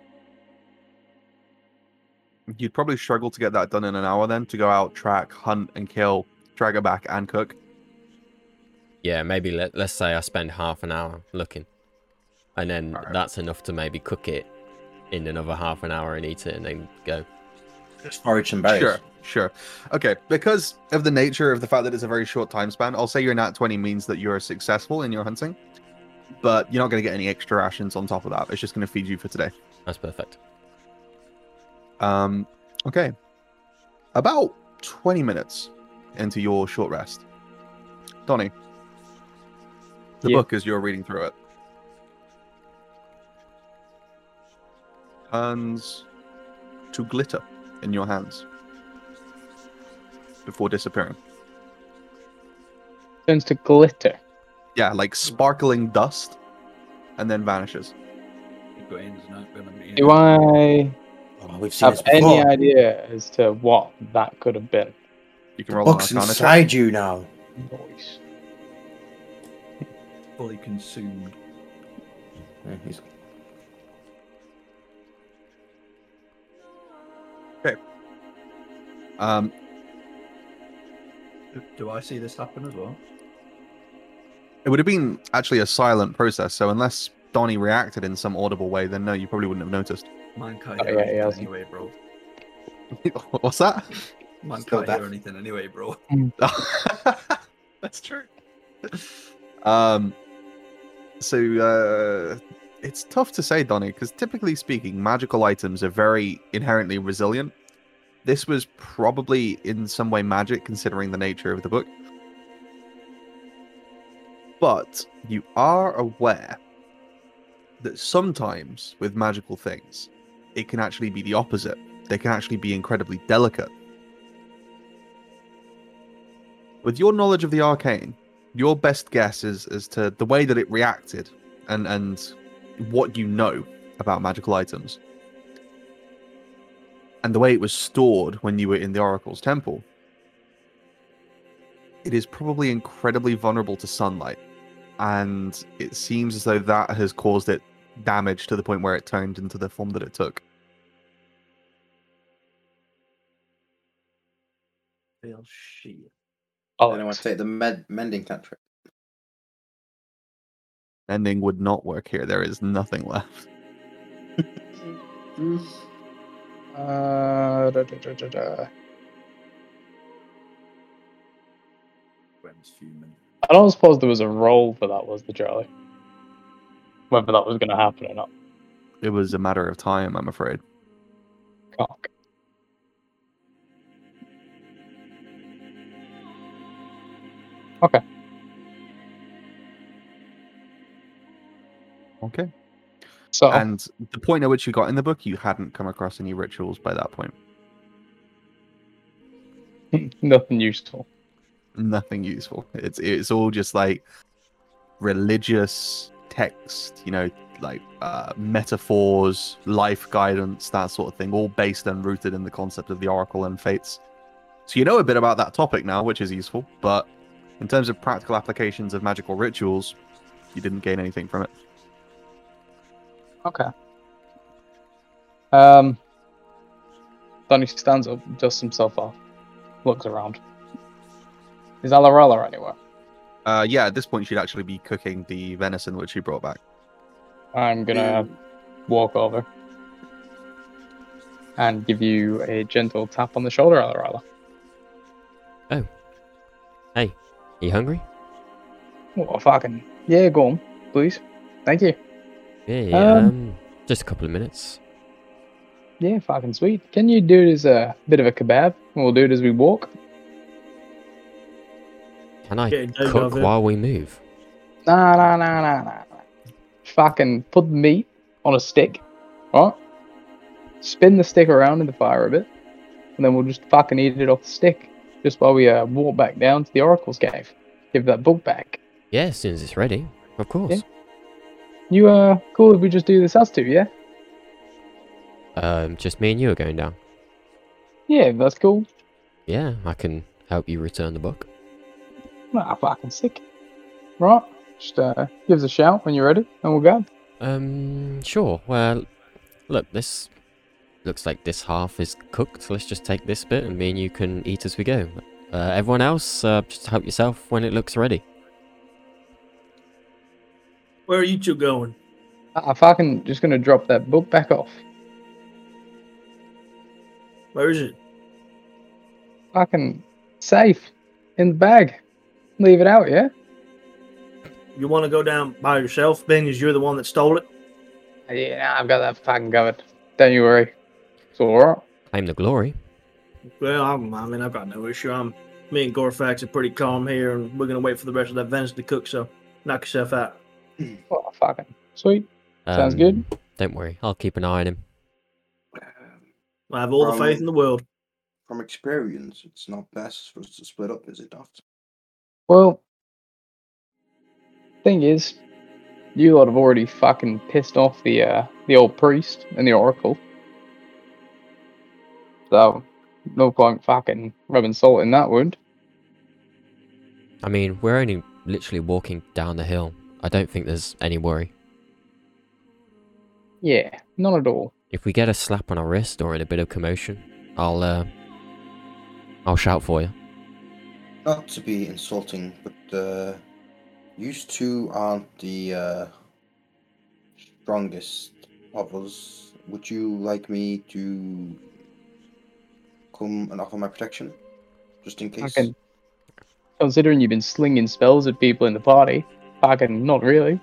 You'd probably struggle to get that done in an hour then to go out, track, hunt, and kill, drag it back, and cook. Yeah, maybe let, let's say I spend half an hour looking. And then Alright. that's enough to maybe cook it in another half an hour and eat it and then go. Just forage some berries. Sure, sure. Okay, because of the nature of the fact that it's a very short time span, I'll say your nat 20 means that you're successful in your hunting, but you're not going to get any extra rations on top of that. It's just going to feed you for today. That's perfect. Um, okay. About 20 minutes into your short rest. Donnie, the Yeah. book as you're reading through it turns to glitter in your hands before disappearing. Turns to glitter. Yeah, like sparkling dust and then vanishes. Egwene's not gonna be. Do I Oh, we've seen have any idea as to what that could have been? You can The roll an book's arcana check. inside you now. Noise. fully consumed. Yeah, he's- Um, Do, do I see this happen as well? It would have been actually a silent process, so unless Donnie reacted in some audible way, then no, you probably wouldn't have noticed. Mine can't Oh, yeah, yeah, anyway, bro. What's that? Mine Still can't anything anyway, bro. That's true. Um, so uh, it's tough to say, Donnie, because typically speaking, magical items are very inherently resilient. This was probably in some way magic, considering the nature of the book. But you are aware that sometimes with magical things, it can actually be the opposite. They can actually be incredibly delicate. With your knowledge of the arcane, your best guess is as to the way that it reacted and and what you know about magical items and the way it was stored when you were in the oracle's temple it is probably incredibly vulnerable to sunlight and it seems as though that has caused it damage to the point where it turned into the form that it took Feel shit. Then I want to take the med- mending cantrip. ending would not work here there is nothing left Uh, da, da, da, da, da. Gwen's fuming. I don't suppose there was a role for that, was the Charlie? Whether that was going to happen or not. it was a matter of time i'm afraid Cock. okay So, and the point at which you got in the book you hadn't come across any rituals by that point nothing useful. Nothing useful. It's it's all just like religious text, you know, like uh, metaphors, life guidance, that sort of thing, all based and rooted in the concept of the oracle and fates. So you know a bit about that topic now, which is useful, but in terms of practical applications of magical rituals, you didn't gain anything from it. Okay. Um, Donnie stands up, dusts himself off, looks around. Is Alarella anywhere? Uh, yeah, at this point, she'd actually be cooking the venison which she brought back. I'm gonna walk over and give you a gentle tap on the shoulder, Alarella. Are you hungry? Oh, fucking. Yeah, go on, please. Thank you. Yeah, yeah. Um, Um, just a couple of minutes. Yeah, fucking sweet. Can you do it as a bit of a kebab? We'll do it as we walk. Can I Getting cook of while we move? Nah, nah, nah, nah, nah. nah. Fucking put the meat on a stick, right? Spin the stick around in the fire a bit, and then we'll just fucking eat it off the stick. Just while we uh, walk back down to the Oracle's cave. Give that book back. Yeah, as soon as it's ready. Of course. You uh cool if we just do this us two, yeah? Um, just me and you are going down. Yeah, that's cool. Yeah, I can help you return the book. Nah, fucking sick. Right, just uh give us a shout when you're ready, and we'll go. Um, sure. Well, look, this looks like this half is cooked. Let's just take this bit, and me and you can eat as we go. Uh, everyone else, uh, just help yourself when it looks ready. Where are you two going? I fucking just gonna drop that book back off. Where is it? Fucking safe in the bag. Leave it out, yeah? You want to go down by yourself, Ben, as you're the one that stole it? Yeah, I've got that fucking covered. Don't you worry. It's alright. Claim the glory. Well, I'm, I mean, I've got no issue. I'm, me and Gorfax are pretty calm here, and we're gonna wait for the rest of that venison to cook. So, knock yourself out. Oh, fucking sweet. Sounds good. Um, Don't worry, I'll keep an eye on him. I have all the faith in the world. From experience, it's not best for us to split up, is it, Daft? Well, thing is, you lot have already fucking pissed off the uh, the old priest and the oracle. So, no point fucking rubbing salt in that wound. I mean, we're only literally walking down the hill. I don't think there's any worry. Yeah, none at all. If we get a slap on our wrist or in a bit of commotion, I'll uh, I'll shout for you. Not to be insulting, but uh, you two aren't the uh, strongest of us. Would you like me to come and offer my protection? Just in case? Fucking, considering you've been slinging spells at people in the party, fucking not really.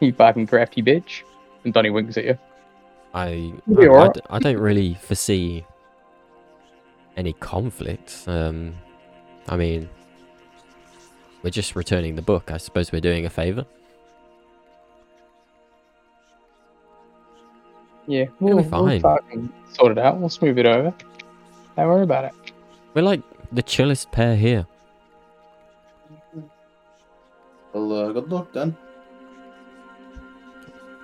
You fucking crafty bitch. And Donnie winks at you. I You'll I, I alright. d- I don't really foresee any conflict. Um, I mean, we're just returning the book. I suppose we're doing a favor. Yeah, we'll, be we'll fucking sort it out. We'll smooth it over. Don't worry about it. We're like the chillest pair here. Well, uh, good luck then.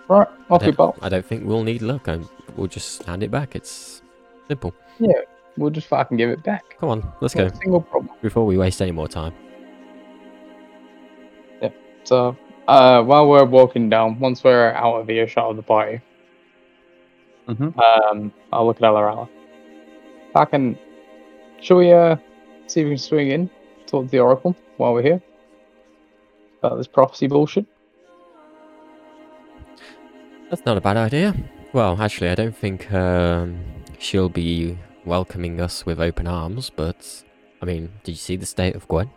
Right, I off we don't. I don't think we'll need luck. i we'll just hand it back. It's simple. We'll just fucking give it back. Come on, let's Not go a single problem. before we waste any more time. Yep. So, uh, while we're walking down, once we're out of earshot of the party, Mhm. um, I'll look at Alarella. Fucking, shall we uh see if we can swing in towards the Oracle while we're here? About this prophecy bullshit. That's not a bad idea. Well, actually, I don't think um, she'll be welcoming us with open arms. But I mean, did you see the state of Gwen?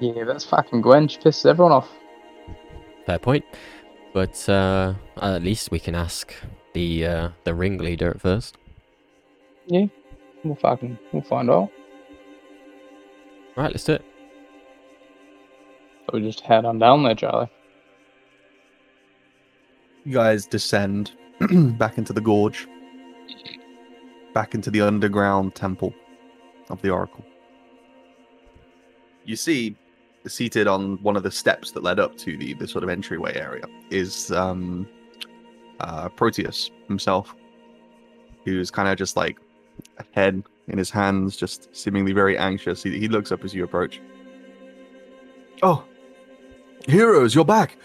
Yeah, that's fucking Gwen. She pisses everyone off. Fair point. But uh, at least we can ask the uh, the ringleader at first. Yeah, We'll fucking, we'll find out. Right, let's do it. So we just head on down there, Charlie. You guys descend back into the gorge, back into the underground temple of the Oracle. You see, seated on one of the steps that led up to the, the sort of entryway area, is um, uh, Proteus himself, who's kind of just like a head in his hands, just seemingly very anxious. He, he looks up as you approach. Oh, heroes, you're back!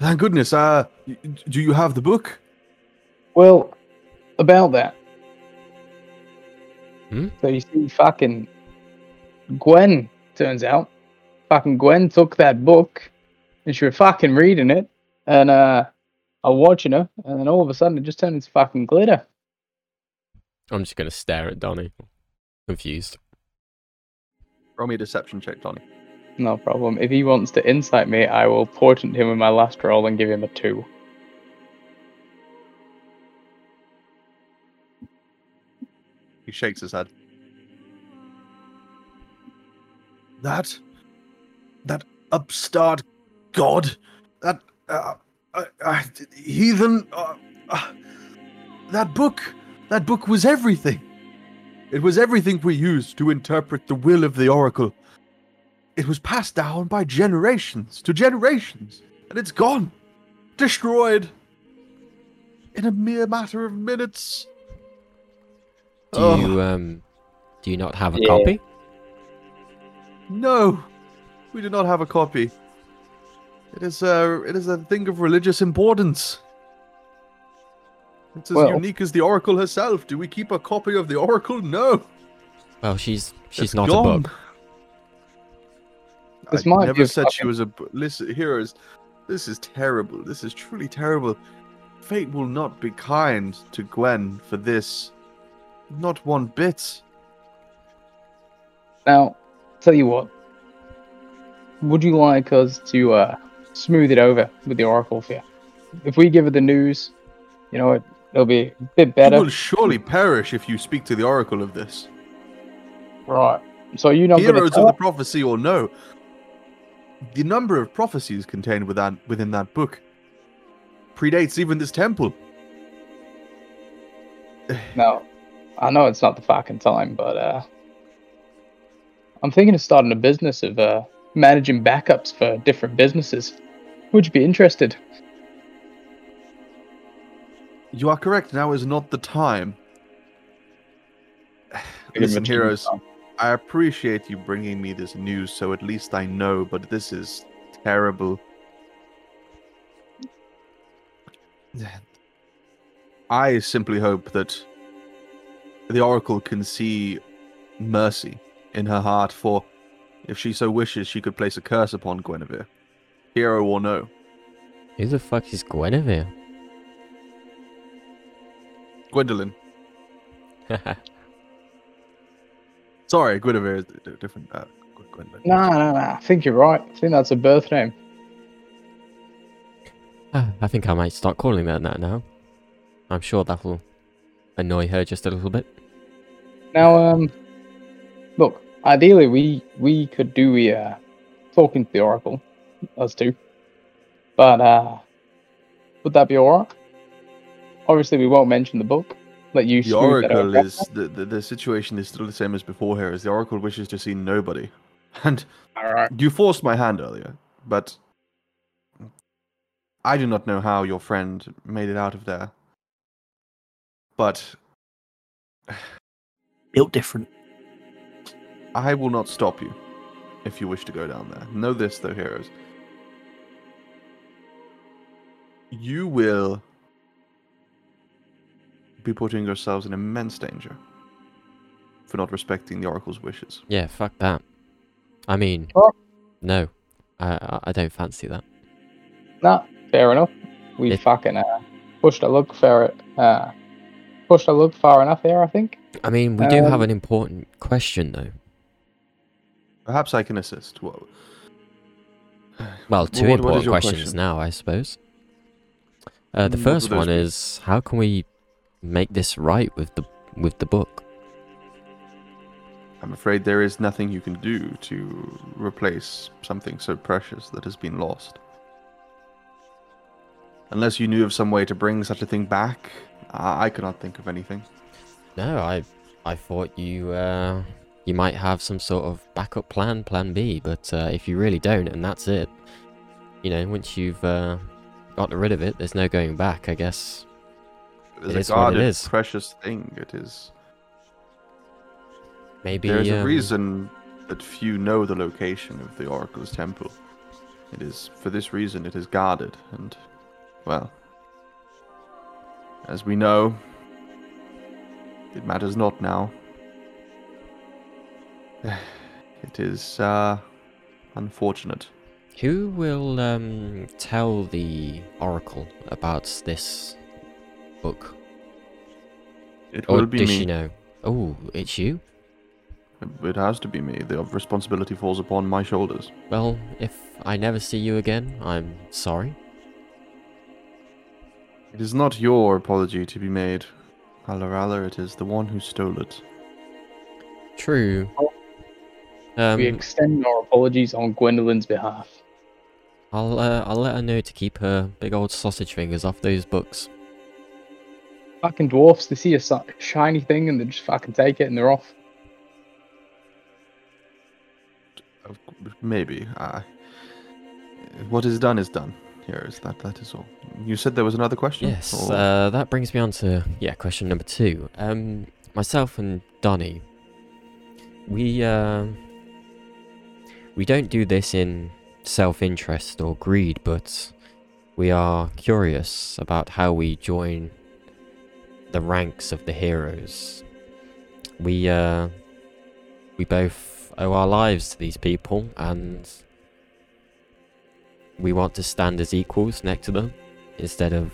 Thank goodness. Uh, do you have the book? Well, about that. Hmm? So you see, fucking Gwen turns out, fucking Gwen took that book, and she was fucking reading it, and uh, I was watching her, and then all of a sudden it just turned into fucking glitter. I'm just gonna stare at Donnie, confused. Roll me a deception check, Donnie. No problem. If he wants to insight me, I will portent him with my last roll and give him a two. He shakes his head. That, that upstart god, that uh, uh, uh, heathen, uh, uh, that book, that book was everything. It was everything we used to interpret the will of the oracle. It was passed down by generations to generations, and it's gone, destroyed, in a mere matter of minutes. Do Oh. you um, do you not have a Yeah. copy? No, we do not have a copy. It is a it is a thing of religious importance. It's as Well- unique as the Oracle herself. Do we keep a copy of the Oracle? No. Well, she's she's It's not gone. a book. This I might never a said she was a. Listen, heroes, this is terrible. This is truly terrible. Fate will not be kind to Gwen for this. Not one bit. Now, tell you what. Would you like us to uh, smooth it over with the Oracle you? If we give her the news, you know, it, it'll be a bit You better. will surely perish if you speak to the Oracle of this. Right. So you know, Heroes of the prophecy or no. The number of prophecies contained within, within that book predates even this temple. No, I know it's not the fucking time, but uh, I'm thinking of starting a business of uh, managing backups for different businesses. Would you be interested? You are correct. Now is not the time. Listen, heroes, I appreciate you bringing me this news, so at least I know. But this is terrible. I simply hope that the Oracle can see mercy in her heart, for if she so wishes, she could place a curse upon Guinevere, hero or no. Who the fuck is Guinevere? Gwendolyn. Sorry, Guinevere is d- d- different. Uh, Gwendolyn. No, no, no. I think you're right. I think that's a birth name. Ah, I think I might start calling her that now. I'm sure that'll annoy her just a little bit. Now, um, look. Ideally, we we could do a uh, talking to the Oracle, us two. But uh, would that be alright? Obviously, we won't mention the book. Let you. The Oracle is the, the the situation is still the same as before here. As the Oracle wishes to see nobody, and All right. you forced my hand earlier, but I do not know how your friend made it out of there. But Built different. I will not stop you if you wish to go down there. Know this, though, heroes. You will be putting yourselves in immense danger for not respecting the Oracle's wishes. Yeah, fuck that. I mean, Oh. no, I I- I don't fancy that. Nah, fair enough. We If- fucking uh, pushed a look fair uh, pushed a look far enough there, I think. I mean, we do have Um, an important question though. Perhaps I can assist. Well, Well, two what- what is important your questions question? now, I suppose. Uh, the Mm, first one is how can we make this right with the with the book? I'm afraid there is nothing you can do to replace something so precious that has been lost. Unless you knew of some way to bring such a thing back, I, I cannot think of anything. No, I I thought you uh, you might have some sort of backup plan, plan B. But uh, if you really don't, and that's it, you know, once you've uh, got rid of it, there's no going back. I guess. It is a it is. precious thing. It is. Maybe There is a um, reason that few know the location of the Oracle's temple. It is for this reason it is guarded, and well, as we know, it matters not now. It is uh, unfortunate. Who will um, tell the Oracle about this book? It Or will be does me. she know? Oh, it's you? It has to be me. The responsibility falls upon my shoulders. Well, if I never see you again, I'm sorry. It is not your apology to be made, Alarala. It is the one who stole it. True. Um, we extend our apologies on Gwendolyn's behalf. I'll uh, I'll let her know to keep her big old sausage fingers off those books. Fucking dwarfs, they see a si- shiny thing and they just fucking take it and they're off. Maybe. Uh, what is done is done. Here is that. That is all. You said there was another question. Yes, or- uh, that brings me on to yeah, question number two. Um, myself and Donnie, we uh, we don't do this in self-interest or greed, but we are curious about how we join the ranks of the heroes. We uh, we both owe our lives to these people, and we want to stand as equals next to them instead of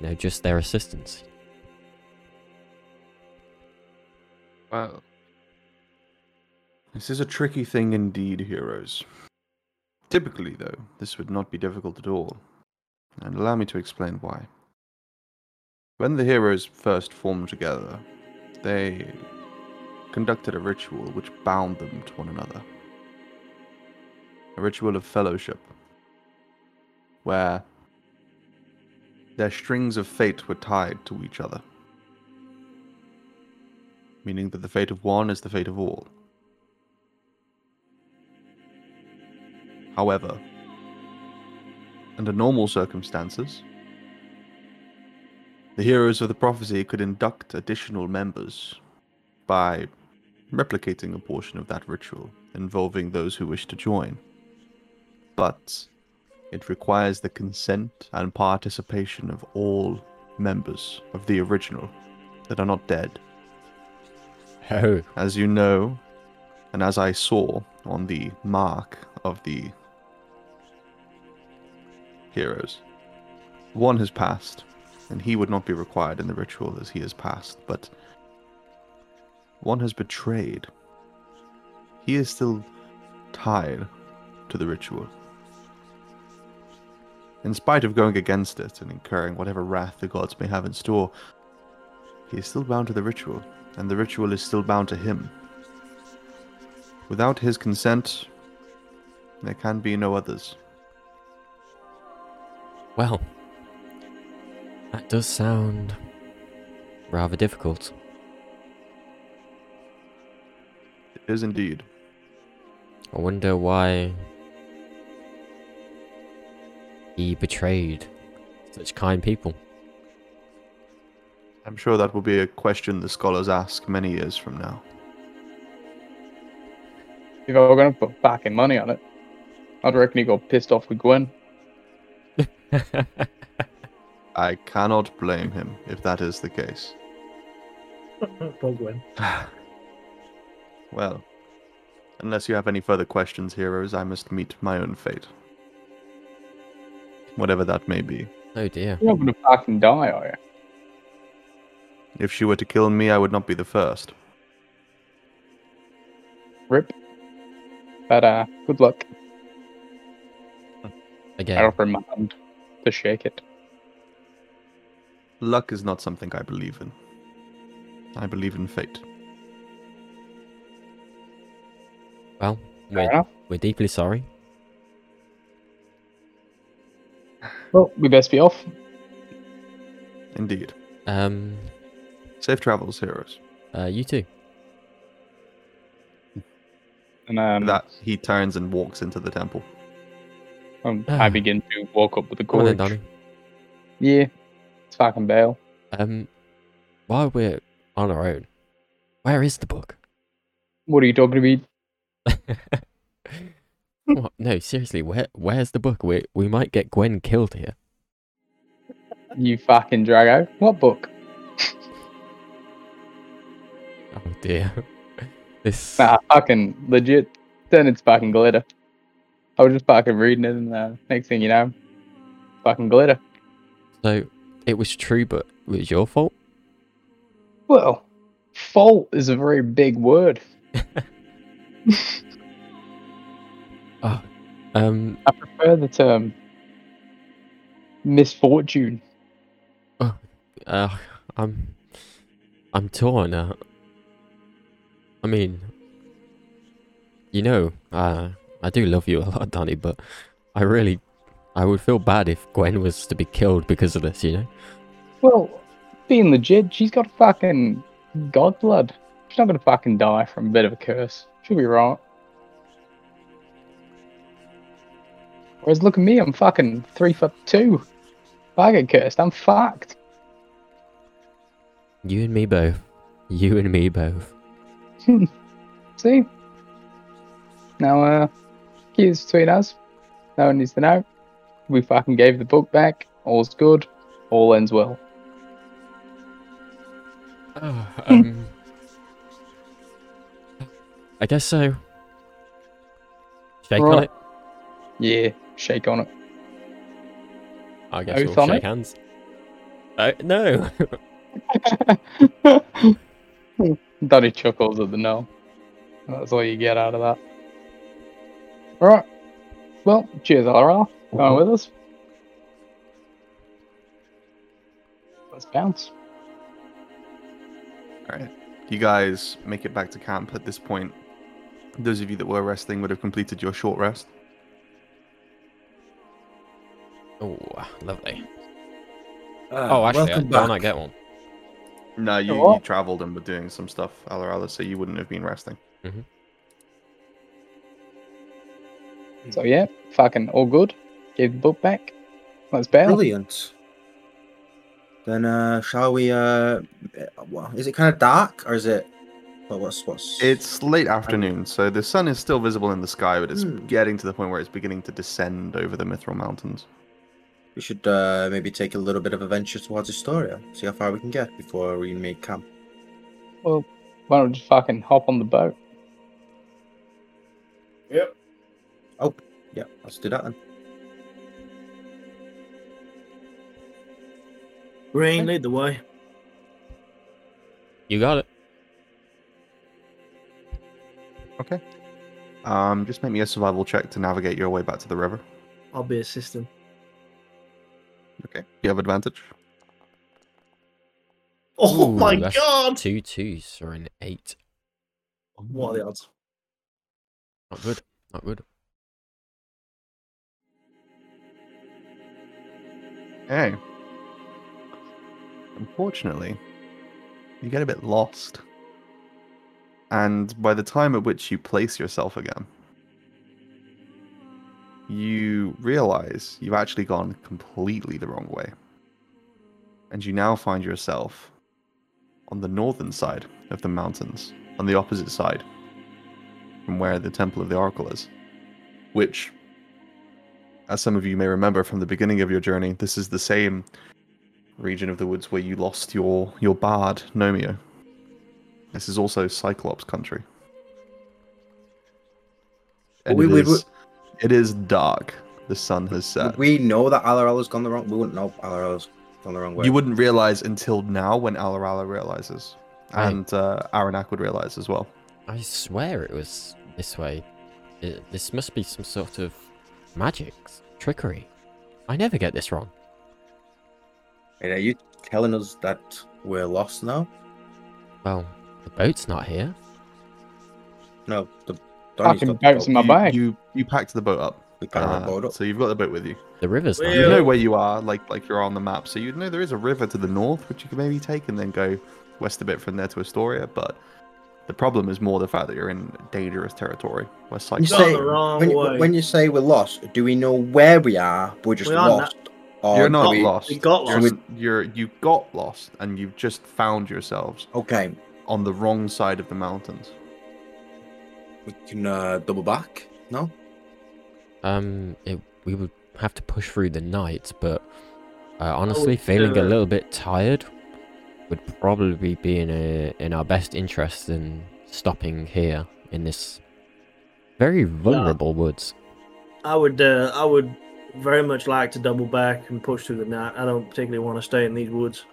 you know just their assistants. Well, this is a tricky thing indeed, heroes. Typically, though, this would not be difficult at all. And allow me to explain why. When the heroes first formed together, they conducted a ritual which bound them to one another. A ritual of fellowship, where their strings of fate were tied to each other meaning that the fate of one is the fate of all. However, under normal circumstances, the heroes of the prophecy could induct additional members by replicating a portion of that ritual involving those who wish to join. But it requires the consent and participation of all members of the original that are not dead. Oh, As you know, and as I saw on the mark of the heroes, one has passed, and he would not be required in the ritual as he has passed, but one has betrayed. He is still tied to the ritual. In spite of going against it and incurring whatever wrath the gods may have in store, he is still bound to the ritual and the ritual is still bound to him. Without his consent, there can be no others. well, that does sound rather difficult. It is indeed. I wonder why he betrayed such kind people. I'm sure that will be a question the scholars ask many years from now. If I were going to put backing money on it, I'd reckon he got pissed off with Gwen. I cannot blame him if that is the case. Poor Gwen. well, unless you have any further questions, heroes, I must meet my own fate. Whatever that may be. oh dear. You're not going to fucking die, are you? If she were to kill me, I would not be the first. Rip. But uh, good luck. Again. I Again, offer him my hand to shake it. Luck is not something I believe in. I believe in fate. well, Fair we're, enough. we're deeply sorry. Well, we best be off. Indeed. Um, Safe travels, heroes. uh, you too. And um, that he turns and walks into the temple. um, I begin to walk up with the Come on then, gorge. Donnie. Yeah, it's fucking bail. Um, while we're on our own, where is the book? What are you talking about? what? No, seriously, where where's the book? We we might get Gwen killed here. You fucking drago. What book? Oh dear. This. Nah, fucking legit. Then it's fucking glitter. I was just fucking reading it, and uh, next thing you know, fucking glitter. So it was true, but it was your fault. Well, fault is a very big word. Oh, um, I prefer the term misfortune. uh, I'm, I'm torn. Uh, I mean, you know, uh, I do love you a lot, Danny, but I really, I would feel bad if Gwen was to be killed because of this. You know. Well, being legit, she's got fucking god blood. She's not gonna fucking die from a bit of a curse. She'll be right. Whereas look at me, I'm fucking three foot two. If I get cursed, I'm fucked. You and me both. You and me both. See? Now, uh, keys between us. No one needs to know. We fucking gave the book back. All's good. All ends well. Oh, um, I guess so. Shake on Right. it. Yeah, shake on it. I guess Oath we'll shake it? hands. Uh, no. Daddy chuckles at the no. That's all you get out of that. Alright. Well, cheers, RL. Going with us. Let's bounce. All right. You guys make it back to camp at this point. Those of you that were resting would have completed your short rest. Oh, lovely. Ah, oh, actually, I, welcome don't I get one? No, you, what? you traveled and were doing some stuff, Alarala, so you wouldn't have been resting. So yeah, fucking all good. Gave the book back. Let's bail. Brilliant. Then uh shall we uh well, is it kind of dark or is it well, what's what's It's late afternoon, so the sun is still visible in the sky, but it's Hmm. getting to the point where it's beginning to descend over the Mithril Mountains. We should uh maybe take a little bit of a venture towards Estoria, see how far we can get before we make camp. Well, why don't we just fucking hop on the boat? Yep. Oh, yeah, let's do that then. Rain, lead the way. You got it. Okay. Um, just make me a survival check to navigate your way back to the river. I'll be assisting. Okay. You have advantage. Oh Ooh, my that's god! Two twos or an eight. What are the odds? Not good. Not good. Hey. Unfortunately, you get a bit lost. And by the time at which you place yourself again, you realize you've actually gone completely the wrong way. And you now find yourself on the northern side of the mountains, on the opposite side from where the Temple of the Oracle is. Which as some of you may remember from the beginning of your journey, this is the same region of the woods where you lost your your bard Nomio. This is also Cyclops country. And We- it, we- is, it is dark. The sun has set. Would we know that Alarala's gone the wrong we wouldn't know Alarala's gone the wrong way. You wouldn't realize until now when Alarala realizes. Right. And uh, Aranak would realize as well. I swear it was this way. It, this must be some sort of magic, trickery. I never get this wrong. Wait, are you telling us that we're lost now? Well, the boat's not here. No, the Donnie's Fucking got the boat's in boat. my bag. You you packed the boat up. Uh, the boat up. So you've got the boat with you. The river's not Well- You know where you are, like like you're on the map. So you know there is a river to the north, which you can maybe take and then go west a bit from there to Estoria. But the problem is more the fact that you're in dangerous territory. Where You Cyclops. Gone say the wrong when, you- way. when you say we're lost, do we know where we are? We're just We are lost. Or You're not we- lost. we got You're, lost. you're you got lost, and you've just found yourselves Okay, on the wrong side of the mountains. We can uh, double back. No, Um, it, we would have to push through the night, but uh, honestly, would, feeling a little bit tired would probably be in a, in our best interest in stopping here in this very vulnerable woods. I would uh, I would very much like to double back and push through the night. I don't particularly want to stay in these woods.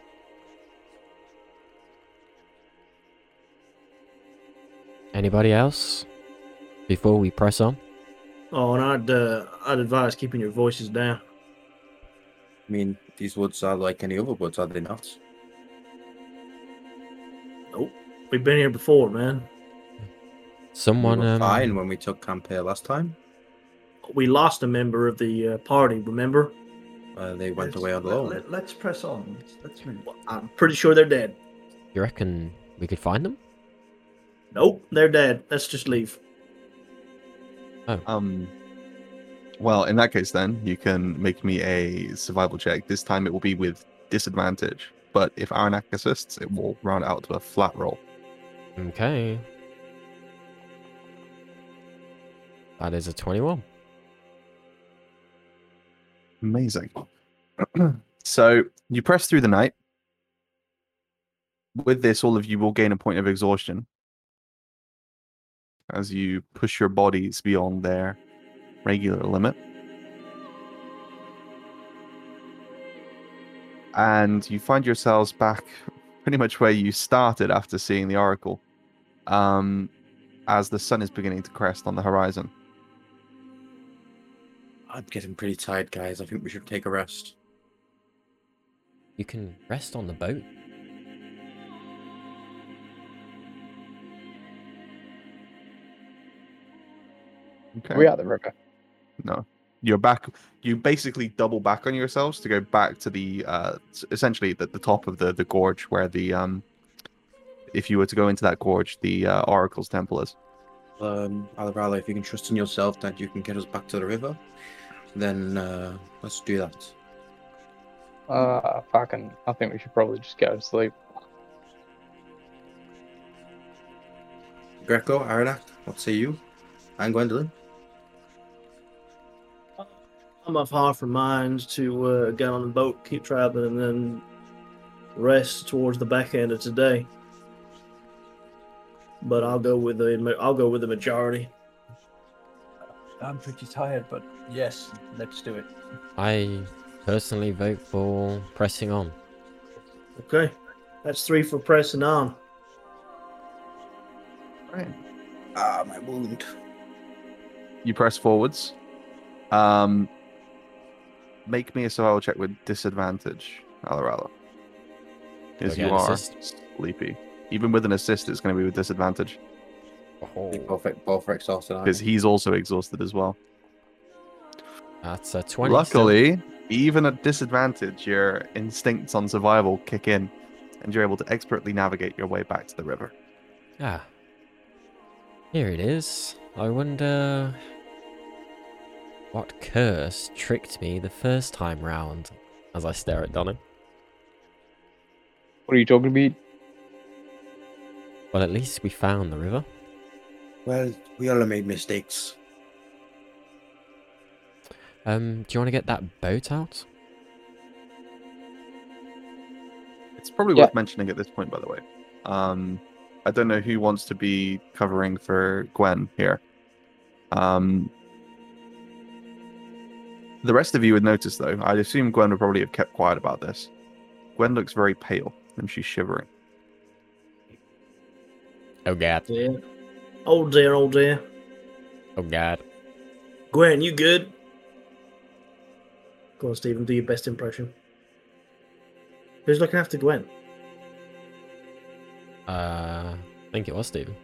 Anybody else? Before we press on? Oh, and I'd uh, I'd advise keeping your voices down. I mean, these woods are like any other woods, are they not? Nope, we've been here before, man. Someone we were um, fine when we took camp here last time. We lost a member of the uh, party. Remember? Uh, they went Let's- away on let- alone. Let, let's press on. Let's, let's move. I'm pretty sure they're dead. you reckon we could find them? Nope, they're dead. Let's just leave. Um. Well, in that case, then you can make me a survival check. This time it will be with disadvantage, but if Aranak assists, it will round out to a flat roll. Okay. That is a 21. Amazing. so you press through the night. With this, all of you will gain a point of exhaustion as you push your bodies beyond their regular limit. And you find yourselves back pretty much where you started after seeing the oracle, um, as the sun is beginning to crest on the horizon. I'm getting pretty tired, guys. I think we should take a rest. You can rest on the boat. Okay. We are the river. No. You're back. You basically double back on yourselves to go back to the uh, essentially the, the top of the the gorge where the um, if you were to go into that gorge, the uh, Oracle's temple is. Um, Alarala, if you can trust in yourself that you can get us back to the river, then uh, let's do that. Uh, fucking. I think we should probably just go to sleep. Greco, Aranak, what say you? And Gwendolyn? I'm of half a mind to uh, get on the boat, keep traveling, and then rest towards the back end of today. But I'll go with the I'll go with the majority. I'm pretty tired, but yes, let's do it. I personally vote for pressing on. Okay, that's three for pressing on. Right. Ah, my wound. You press forwards. Um, make me a survival check with disadvantage, Alarala. Because you are assist? sleepy. Even with an assist, it's going to be with disadvantage Oh. We both, both are exhausted. because he's also exhausted as well. That's a 20. still. Luckily, even at disadvantage, your instincts on survival kick in, and you're able to expertly navigate your way back to the river. Ah. Here it is. I wonder what curse tricked me the first time round as I stare at Donna. What are you talking about? Well, at least we found the river. Well, we all made mistakes. Um, do you want to get that boat out? It's probably Yeah. worth mentioning at this point, by the way. Um, I don't know who wants to be covering for Gwen here. Um, the rest of you would notice, though. I'd assume Gwen would probably have kept quiet about this. Gwen looks very pale and she's shivering. Oh god. Yeah. Oh dear, oh dear. Oh god. Gwen, you good? Go on, Stephen. Do your best impression. Who's looking after Gwen? Uh, I think it was Stephen.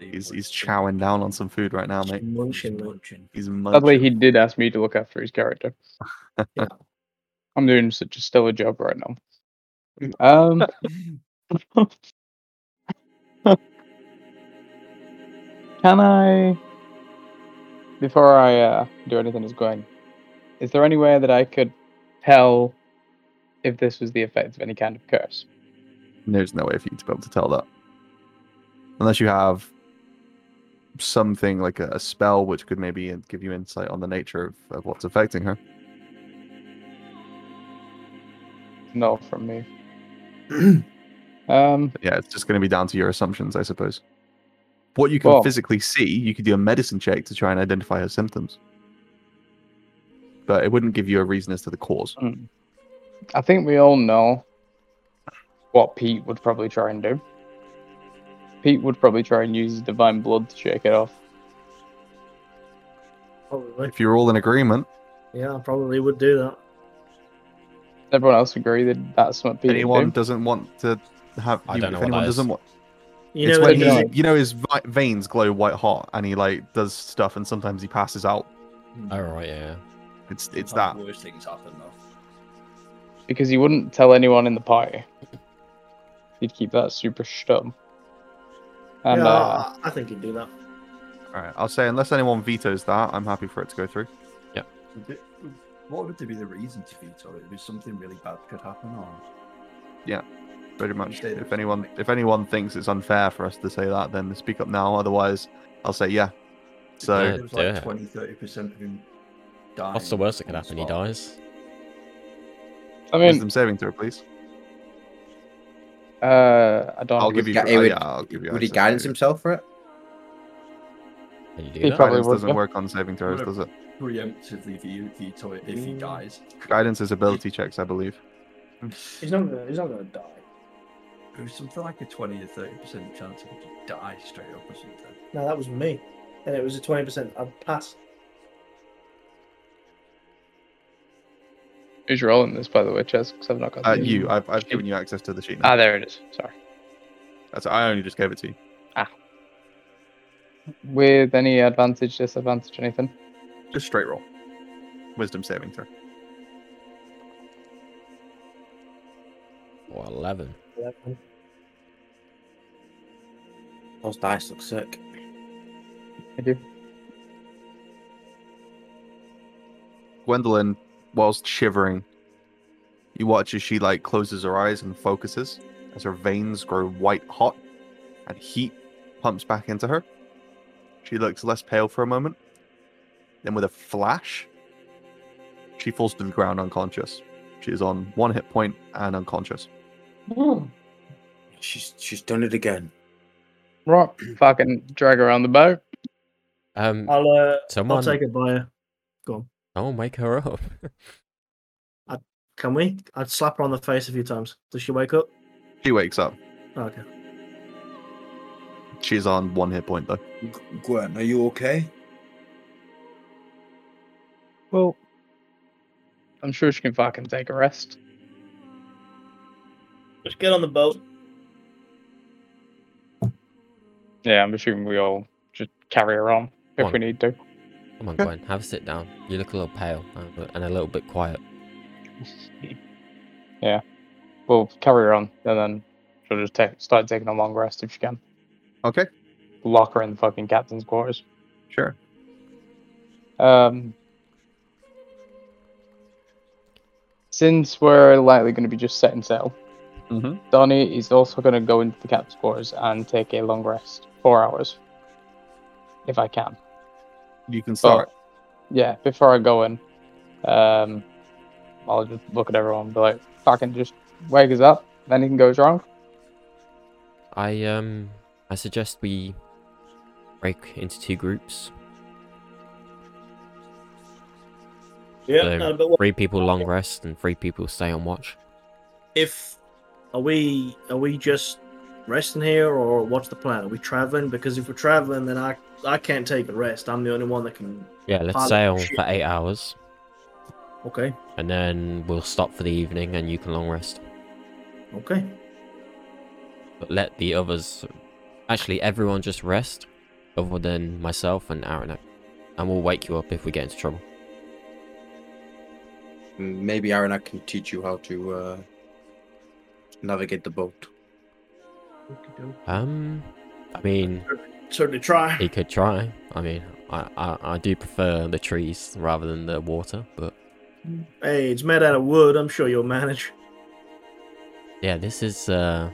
He's he's chowing down on some food right now, mate. Munching, mate. Munching. He's Sadly, munching. he did ask me to look after his character. Yeah. I'm doing such a stellar job right now. Um. Can I, before I uh, do anything that's going, is there any way that I could tell if this was the effect of any kind of curse? There's no way for you to be able to tell that. Unless you have something like a, a spell which could maybe give you insight on the nature of, of what's affecting her. No, from me. Um, Yeah, it's just going to be down to your assumptions, I suppose. What you can Well- physically see, you could do a medicine check to try and identify her symptoms. But it wouldn't give you a reason as to the cause. hmm. I think we all know what Pete would probably try and do. Pete would probably try and use his divine blood to shake it off. Probably. If you're all in agreement, Yeah, I probably would do that. Everyone else agree that that's what Pete anyone would do. doesn't want to have. I you- don't know if anyone doesn't want, You know when what what he, it you know, his vi- veins glow white hot, and he like does stuff, and sometimes he passes out. Oh right, yeah. It's it's oh, that. Worse things happen though. Because he wouldn't tell anyone in the party. He'd keep that super stum. And yeah, uh, I, I think he'd do that. All right, I'll say unless anyone vetoes that, I'm happy for it to go through. Yeah. it- would- What would be the reason to veto it? If something really bad could happen, or yeah, Pretty much. If anyone if anyone thinks it's unfair for us to say that, then speak up now. Otherwise, I'll say yeah. So Yeah, there was like it. 20, 30 percent of him dying. What's the worst that could happen? He dies. I mean, wisdom saving throw, please. Uh, I don't. I'll give you. Ga- would- yeah, I'll give you. Would he guidance to- himself for it? Can you do He that? probably Guidance would, doesn't yeah. work on saving throws, does it? Preemptively ve- veto it if he Mm. dies. Guidance is ability checks, I believe. He's not gonna. He's not gonna die. It was something like a 20 or 30 percent chance of him to die straight up or something. No, that was me, and it was a twenty percent. I'd pass. Who's rolling this, by the way, Chess? Because I've not got Uh, the- you, I've, I've given you access to the sheet. Now. Ah, there it is. Sorry. That's I only just gave it to you. Ah. With any advantage, disadvantage, anything? Just straight roll. Wisdom saving throw. Or eleven. Those dice look sick. I do. Gwendolyn, whilst shivering, you watch as she like closes her eyes and focuses as her veins grow white hot and heat pumps back into her. She looks less pale for a moment. Then with a flash, she falls to the ground unconscious. She is on one hit point and unconscious. She's she's done it again. Right. Fucking drag her around the boat. Um, I'll. Uh, someone, I'll take it by her. Go on. Someone wake her up. Can we? I'd slap her on the face a few times. Does she wake up? She wakes up. Oh, okay. She's on one hit point though. G- Gwen, are you okay? Well, I'm sure she can fucking take a rest. Just get on the boat. Yeah, I'm assuming we all just carry her on if On. we need to. Come on, Gwen, have a sit down. You look a little pale and- and a little bit quiet. yeah. We'll carry her on and then she'll just take, start taking a long rest if she can. Okay, Lock her in the fucking captain's quarters. sure. Um, since we're likely going to be just setting sail, Mm-hmm. Donnie is also going to go into the captain's quarters and take a long rest, four hours, if I can. You can But start. yeah, before I go in, um, I'll just look at everyone and be like, "Fucking just wake us up. If anything goes wrong, I um, I suggest we break into two groups. Yeah. So, no, but what, Three people long rest and three people stay on watch. if are we are we just resting here or what's the plan? Are we traveling? Because if we're traveling, then I I can't take a rest. I'm the only one that can. Yeah, let's sail for eight hours, Okay. and then we'll stop for the evening, and you can long rest. Okay. But let the others, actually, everyone just rest, other than myself and Aranak, and we'll wake you up if we get into trouble. Maybe Aaron, I can teach you how to uh, navigate the boat. Um, I mean, Certainly try. he could try. I mean, I, I, I do prefer the trees rather than the water, but Hey, it's made out of wood. I'm sure you'll manage. yeah, this is uh,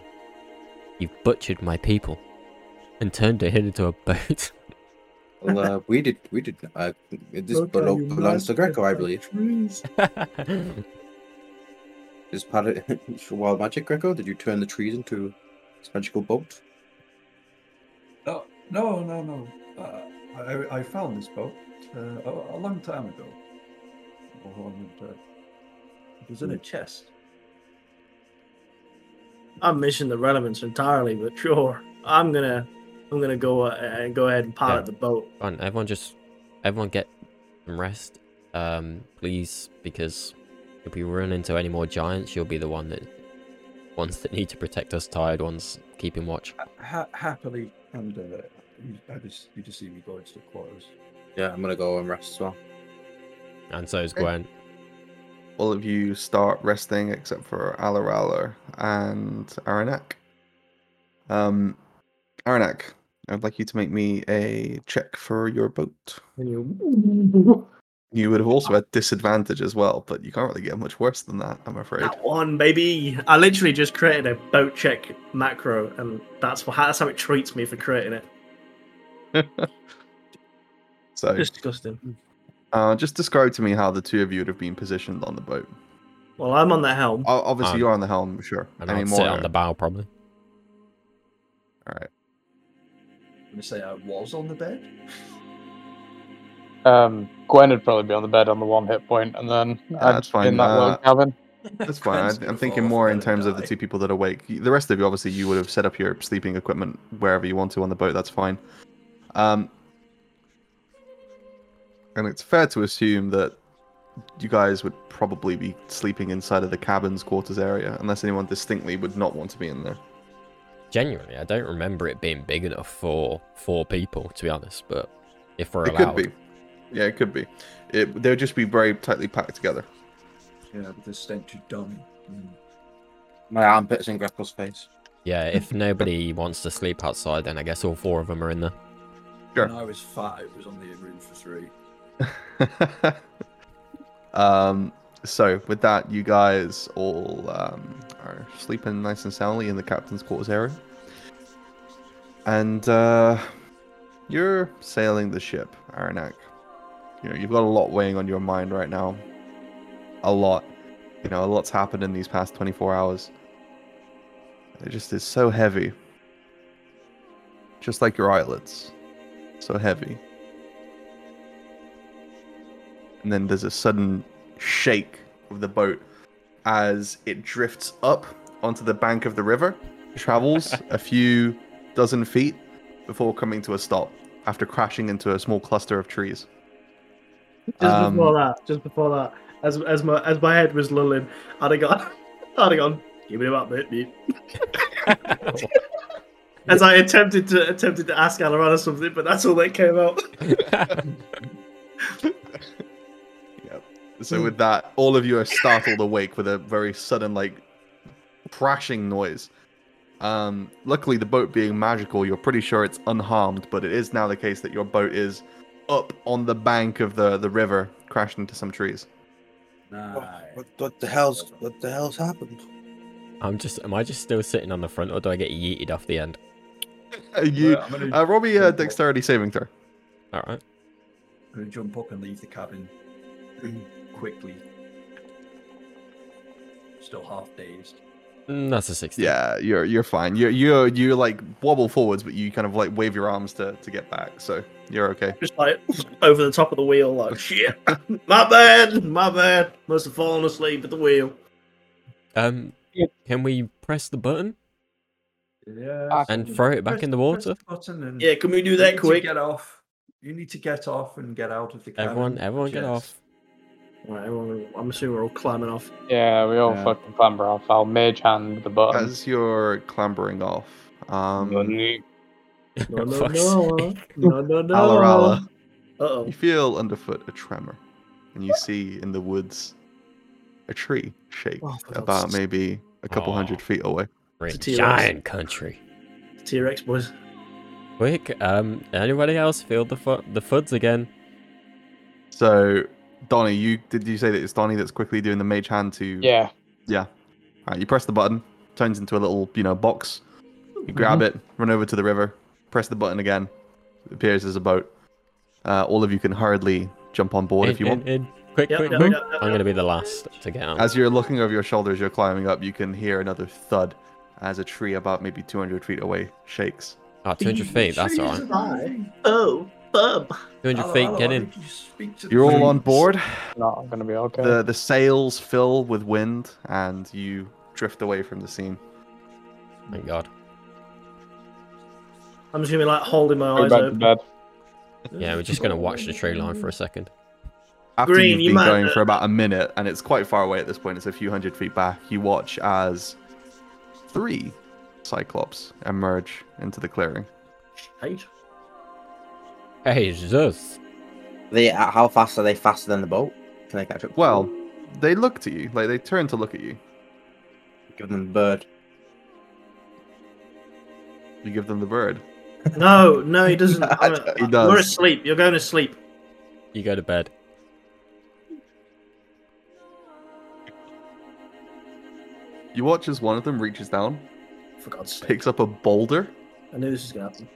you've butchered my people, and turned it into a boat. Well, uh, we did, we did. Uh, this Look how belo- belongs to Greco, I believe. trees. Is part of it's wild magic, Greco? Did you turn the trees into this magical boat? No, no, no, no. Uh, I, I found this boat uh, a, a long time ago. Oh, and, uh, it was in a chest. I'm missing the relevance entirely, but sure, I'm gonna, I'm gonna go uh, and go ahead and pilot Yeah. the boat. Come on, everyone just everyone get some rest, um, please, because if we run into any more giants, you'll be the one that ones that need to protect us tired ones keeping watch. Ha- happily, and uh, you, I just, you just see me go into the quarters. Yeah, I'm gonna go and rest as well. And so is Okay. Gwen. All of you start resting except for Alarala and Aranak. Um, Aranak, I'd like you to make me a check for your boat. And you, You would have also had disadvantage as well, but you can't really get much worse than that, I'm afraid. that one, baby. I literally just created a boat check macro, and that's what that's how it treats me for creating it. So, Disgusting. uh, just describe to me how the two of you would have been positioned on the boat. Well, I'm on the helm. O- Obviously, Um, you're on the helm, sure. And Any I'll more? sit on the bow probably. All right. I'm gonna say I was on the bed. Um, Gwen would probably be on the bed on the one hit point, and then Yeah, I'd that's fine. in that Uh, little cabin. That's fine. I, I'm thinking more in terms and of the two people that are awake. The rest of you, obviously, you would have set up your sleeping equipment wherever you want to on the boat. That's fine. Um, and it's fair to assume that you guys would probably be sleeping inside of the cabin's quarters area, unless anyone distinctly would not want to be in there. Genuinely, I don't remember it being big enough for four people, to be honest. But if we're it allowed, could be. Yeah, it could be. It, they would just be very tightly packed together. Yeah, with the stench of dung. Mm. My armpits in Greco's face. yeah, if nobody wants to sleep outside, then I guess all four of them are in there. Sure. When I was fat, it was only a room for three. um, so with that, you guys all um, are sleeping nice and soundly in the captain's quarters area, and uh, you're sailing the ship, Aranak. You know you've got a lot weighing on your mind right now. A lot. You know, a lot's happened in these past 24 hours. It just is so heavy. Just like your eyelids. So heavy. and then there's a sudden shake of the boat as it drifts up onto the bank of the river, travels a few dozen feet before coming to a stop after crashing into a small cluster of trees. Just Um, before that, just before that, as as my as my head was lulling, I'd have gone, I'd have gone, give me that bit, mate. As I attempted to attempted to ask Alarana something, but that's all that came out. So with that, all of you are startled awake with a very sudden, like, crashing noise. Um, luckily, the boat being magical, you're pretty sure it's unharmed, but it is now the case that your boat is up on the bank of the, the river, crashed into some trees. What, what, what the hell's what the hell's happened? I'm just. Am I just still sitting on the front, or do I get yeeted off the end? Uh, you, I'm gonna, uh, roll me dexterity saving throw. All right. I'm gonna jump up and leave the cabin quickly. Still half dazed. Mm, that's a sixty. Yeah, you're you're fine. You you you like wobble forwards, but you kind of like wave your arms to to get back, so you're okay. Just like over the top of the wheel, like shit. my bad, my bad. Must have fallen asleep at the wheel. Um, can we press the button Yeah. and throw it back in the water? button and Yeah, can we do that quick? Get off. You need to get off and get out of the cabin. Everyone, everyone, get off. Right, everyone, I'm assuming we're all climbing off. Yeah, we all Yeah. fucking clamber off. I'll mage hand the button. As you're clambering off, um, Money. No, no, no, no, no, no. Alarala, Uh you feel underfoot a tremor, and you see in the woods a tree shake Oh, about maybe a couple Aw. hundred feet away. We're in It's a T-Rex. giant country. T Rex boys. Quick, um, anybody else feel the fu- the fuds again? So, Donnie, you did you say that it's Donnie that's quickly doing the mage hand to? Yeah. Yeah. Alright, you press the button, turns into a little you know box. You grab Mm-hmm. it, run over to the river, press the button again. It appears as a boat. Uh, all of you can hurriedly jump on board if you in, want. in. Quick, Yep, quick, yep, quick. yep, yep, I'm going to be the last to get out. As you're looking over your shoulder as you're climbing up, you can hear another thud as a tree about maybe 200 feet away shakes. Oh, 200 feet, that's alright. Oh, bub. 200 Hello, feet, hello, get in. need to speak to the You're all on board. Not going to be okay. The the sails fill with wind, and you drift away from the scene. Thank God. I'm just gonna be like holding my eyes open. bed. Yeah, we're just going to watch the tree line for a second. After Green, you've you been might- going uh, for about a minute, and it's quite far away at this point, it's a few hundred feet back, you watch as three Cyclops emerge into the clearing. Eight. Hey, Jesus. They uh, how fast are they? Faster than the boat? Can they catch up? Well, they look to you, like they turn to look at you. give them the bird. You give them the bird. No, no, he doesn't. A, he does. You're asleep. You're going to sleep. You go to bed. You watch as one of them reaches down, For God's sake. picks up a boulder, I knew this was gonna happen.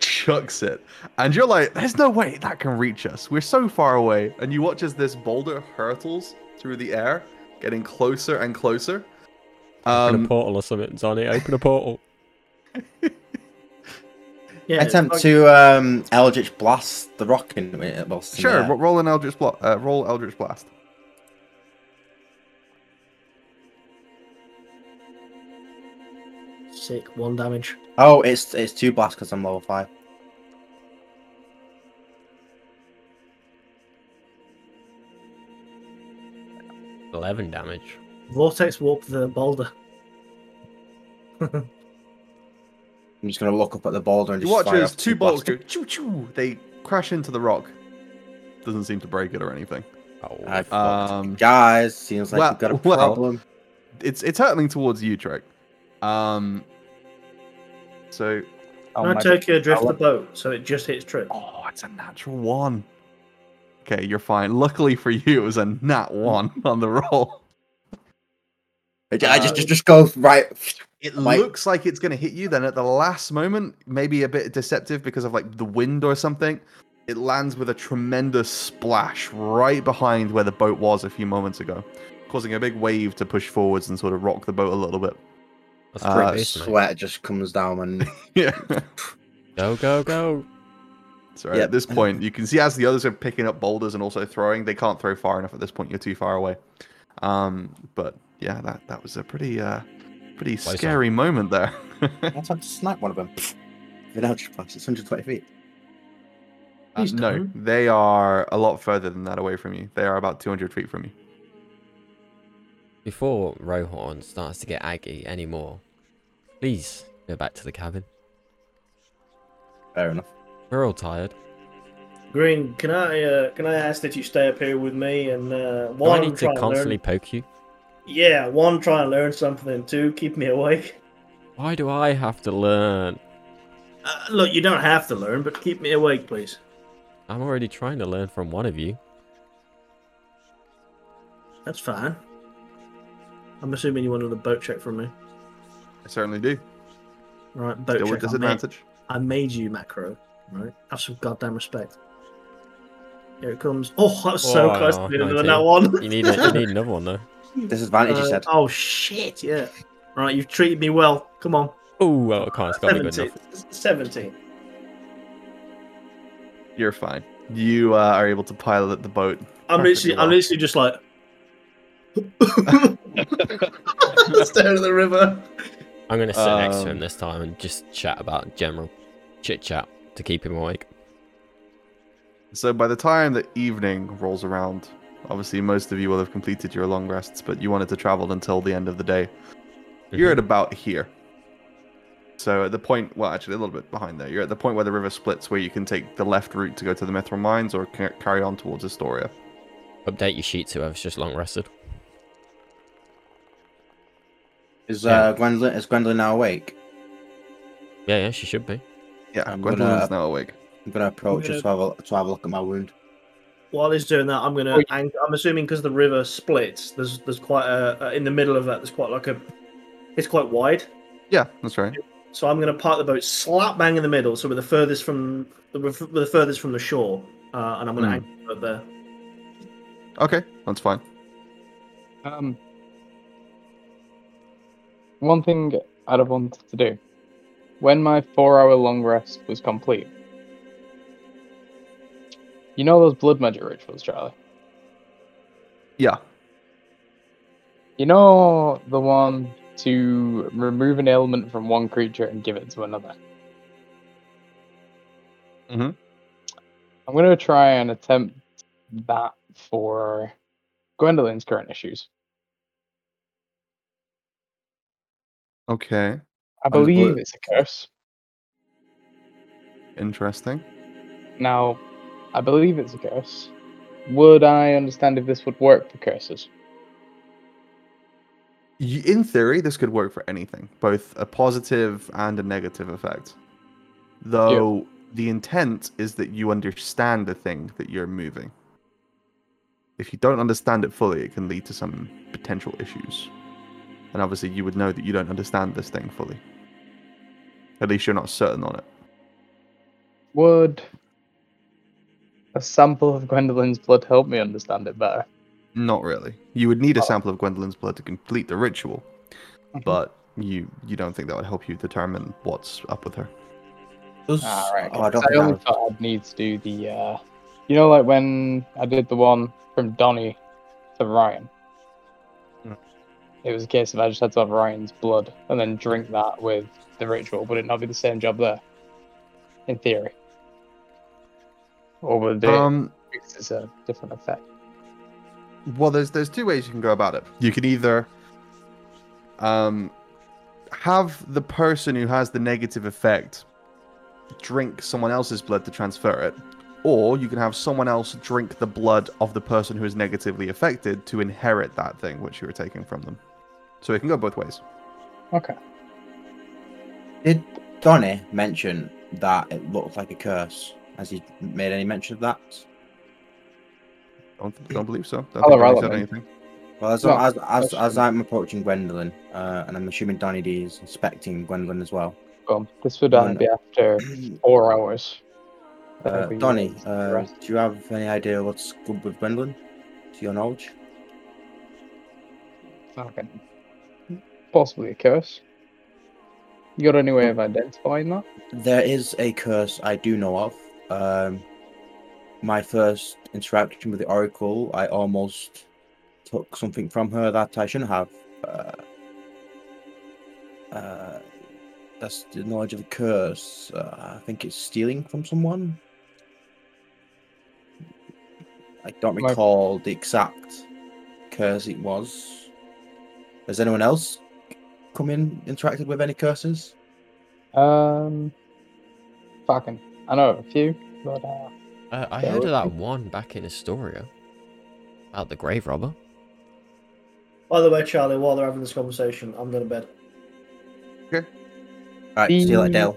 Chucks it, and you're like, "There's no way that can reach us. We're so far away." And you watch as this boulder hurtles through the air, getting closer and closer. Open a Um, portal or something, Johnny. Open a portal. Yeah. Attempt like- to um, Eldritch blast the rock in. uh, Well, in sure, the roll an Eldritch Bla- uh, roll Eldritch Blast. Sick. One damage. Oh, it's it's two blasts because I'm level five. Eleven damage. Vortex warp the boulder. I'm just gonna look up at the boulder and You just watch fire as two bolts go choo choo. They crash into the rock. Doesn't seem to break it or anything. Oh, Um, Guys, seems like well- we've got a well, problem. it's it's hurtling towards you, Trek. Um. So, I'll Can I magic- take you adrift the boat so it just hits Trip? oh, it's a natural one. Okay, you're fine. Luckily for you, it was a nat one on the roll. I ju- I just just just go right. It Might- looks like it's going to hit you. Then at the last moment, maybe a bit deceptive because of like the wind or something, it lands with a tremendous splash right behind where the boat was a few moments ago, causing a big wave to push forwards and sort of rock the boat a little bit. That's uh, pretty decent, mate. Sweat just comes down and Yeah. Go, go, go. So Yep. at this point, you can see as the others are picking up boulders and also throwing, they can't throw far enough at this point. You're too far away. Um, but yeah, that that was a pretty uh, pretty Close scary moment there. I'll have to snipe one of them. With Eldritch blast, it's 120 feet. Uh, no, they are a lot further than that away from you. They are about 200 feet from you. Before Rohorn starts to get aggy anymore, please go back to the cabin. Fair enough. We're all tired. Green, can I uh, can I ask that you stay up here with me and uh, Do I need to constantly learn? poke you? Yeah, one try and learn something. Two, keep me awake. Why do I have to learn? Uh, look, you don't have to learn, but keep me awake, please. I'm already trying to learn from one of you. That's fine. I'm assuming you wanted a boat check from me. I certainly do. Right, boat Still with check. I made, disadvantage. I made you macro. Right, have some goddamn respect. Here it comes. Oh, I was so Oh, close to being another 19. that one. You need a, you need another one though. Disadvantage, you Uh, said. Oh shit! Yeah. Right, you've treated me well. Come on. Oh, well, I can't. It's got to be good 17. enough. 17. You're fine. You uh, are able to pilot the boat. I'm Perfectly literally, I'm literally just like staring at the river. I'm gonna sit next to him Um, this time and just chat about general chit chat to keep him awake. So by the time the evening rolls around, obviously most of you will have completed your long rests, but you wanted to travel until the end of the day. You're Mhm. at about here. So at the point, well, actually a little bit behind there. You're at the point where the river splits, where you can take the left route to go to the Mithril Mines or ca- carry on towards Estoria. Update your sheets whoever's just long rested. Is yeah. uh, Gwendolyn is Gwendolyn now awake? Yeah, yeah, she should be. Yeah, I'm Gwendolyn's gonna- now awake. I'm gonna approach gonna- her to have a to have a look at my wound. While he's doing that, I'm gonna. Oh, ang- I'm assuming because the river splits. There's there's quite a uh, in the middle of that. There's quite like a. It's quite wide, Yeah, that's right. so I'm gonna park the boat slap bang in the middle, so we're the furthest from the we're the furthest from the shore, uh, and I'm gonna Hmm. anchor the there. Okay, that's fine. Um, one thing I'd have wanted to do when my four-hour long rest was complete. You know those blood magic rituals, Charlie. Yeah. You know the one to remove an ailment from one creature and give it to another. Mhm. I'm gonna try and attempt that for Gwendolyn's current issues. Okay. I believe it's a curse. Interesting. Now, I believe it's a curse. Would I understand if this would work for curses? Y- In theory, this could work for anything, both a positive and a negative effect. Though the intent is that you understand the thing that you're moving. If you don't understand it fully, it can lead to some potential issues. And obviously, you would know that you don't understand this thing fully. At least you're not certain on it. Would a sample of Gwendolyn's blood help me understand it better? Not really. You would need a Oh. sample of Gwendolyn's blood to complete the ritual, but you you don't think that would help you determine what's up with her. Does, Ah, right. oh, I don't I only that thought I'd need to do the, uh, you know, like when I did the one from Donnie to Ryan. It was a case of I just had to have Ryan's blood and then drink that with the ritual. Would it not be the same job there? In theory. Or would it Um, it's a different effect? Well, there's there's two ways you can go about it. You can either um have the person who has the negative effect drink someone else's blood to transfer it, or you can have someone else drink the blood of the person who is negatively affected to inherit that thing which you were taking from them. So it can go both ways. Okay. Did Donnie mention that it looked like a curse? Has he made any mention of that? Don't don't believe so. Don't I'll think said anything. Well, as, No, as, as, as. I'm approaching Gwendolyn, uh, and I'm assuming Donnie D is inspecting Gwendolyn as well. Well, this would be after four hours. Uh, Donnie, uh, do you have any idea what's good with Gwendolyn? To your knowledge? Okay. Possibly a curse. You got any way of identifying that? There is a curse I do know of. Um, my first interaction with the Oracle, I almost took something from her that I shouldn't have. Uh, uh, that's the knowledge of the curse. Uh, I think it's stealing from someone. I don't My- recall the exact curse it was. Has anyone else come in interacted with any curses? Um, fucking, I know a few, but uh, Uh, I heard of okay. that one back in Estoria about the grave robber. By the way, Charlie, while they're having this conversation, I'm going to bed. Okay. Right, see you later,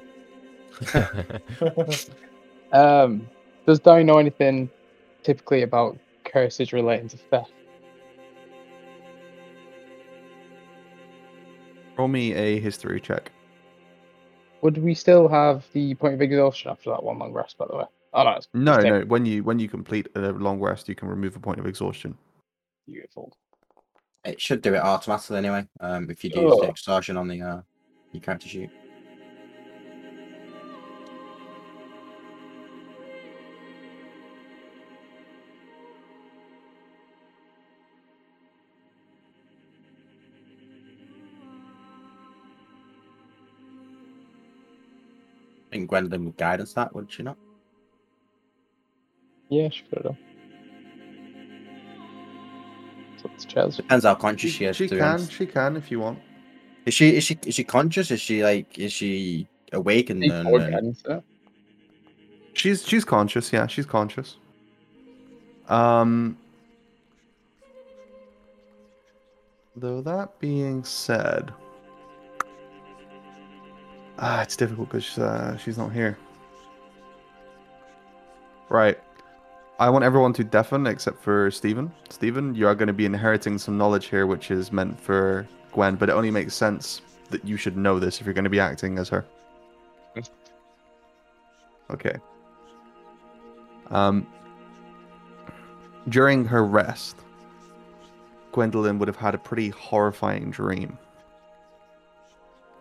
The- Dale. um, does Donnie know anything typically about curses relating to theft? Roll me a history check. Would we still have the point of exhaustion after that one long rest? By the way, oh no, it's No, it's no. When you when you complete a long rest, you can remove a point of exhaustion. beautiful. It should do it automatically anyway. Um, if you do Oh. the extortion on the uh, your character sheet. Gwendolyn would guidance that, would she not? Yeah, she could have done. So it's Chelsea. Depends how conscious she is. she to can, honest. she can if you want. Is she is she is she conscious? Is she like is she awake and, and, Or and- guidance, yeah. She's she's conscious, yeah, she's conscious. Um though that being said Ah, it's difficult because uh, she's not here. Right. I want everyone to deafen except for Stephen. Stephen, you are going to be inheriting some knowledge here which is meant for Gwen, but it only makes sense that you should know this if you're going to be acting as her. Okay. Um during her rest, Gwendolyn would have had a pretty horrifying dream.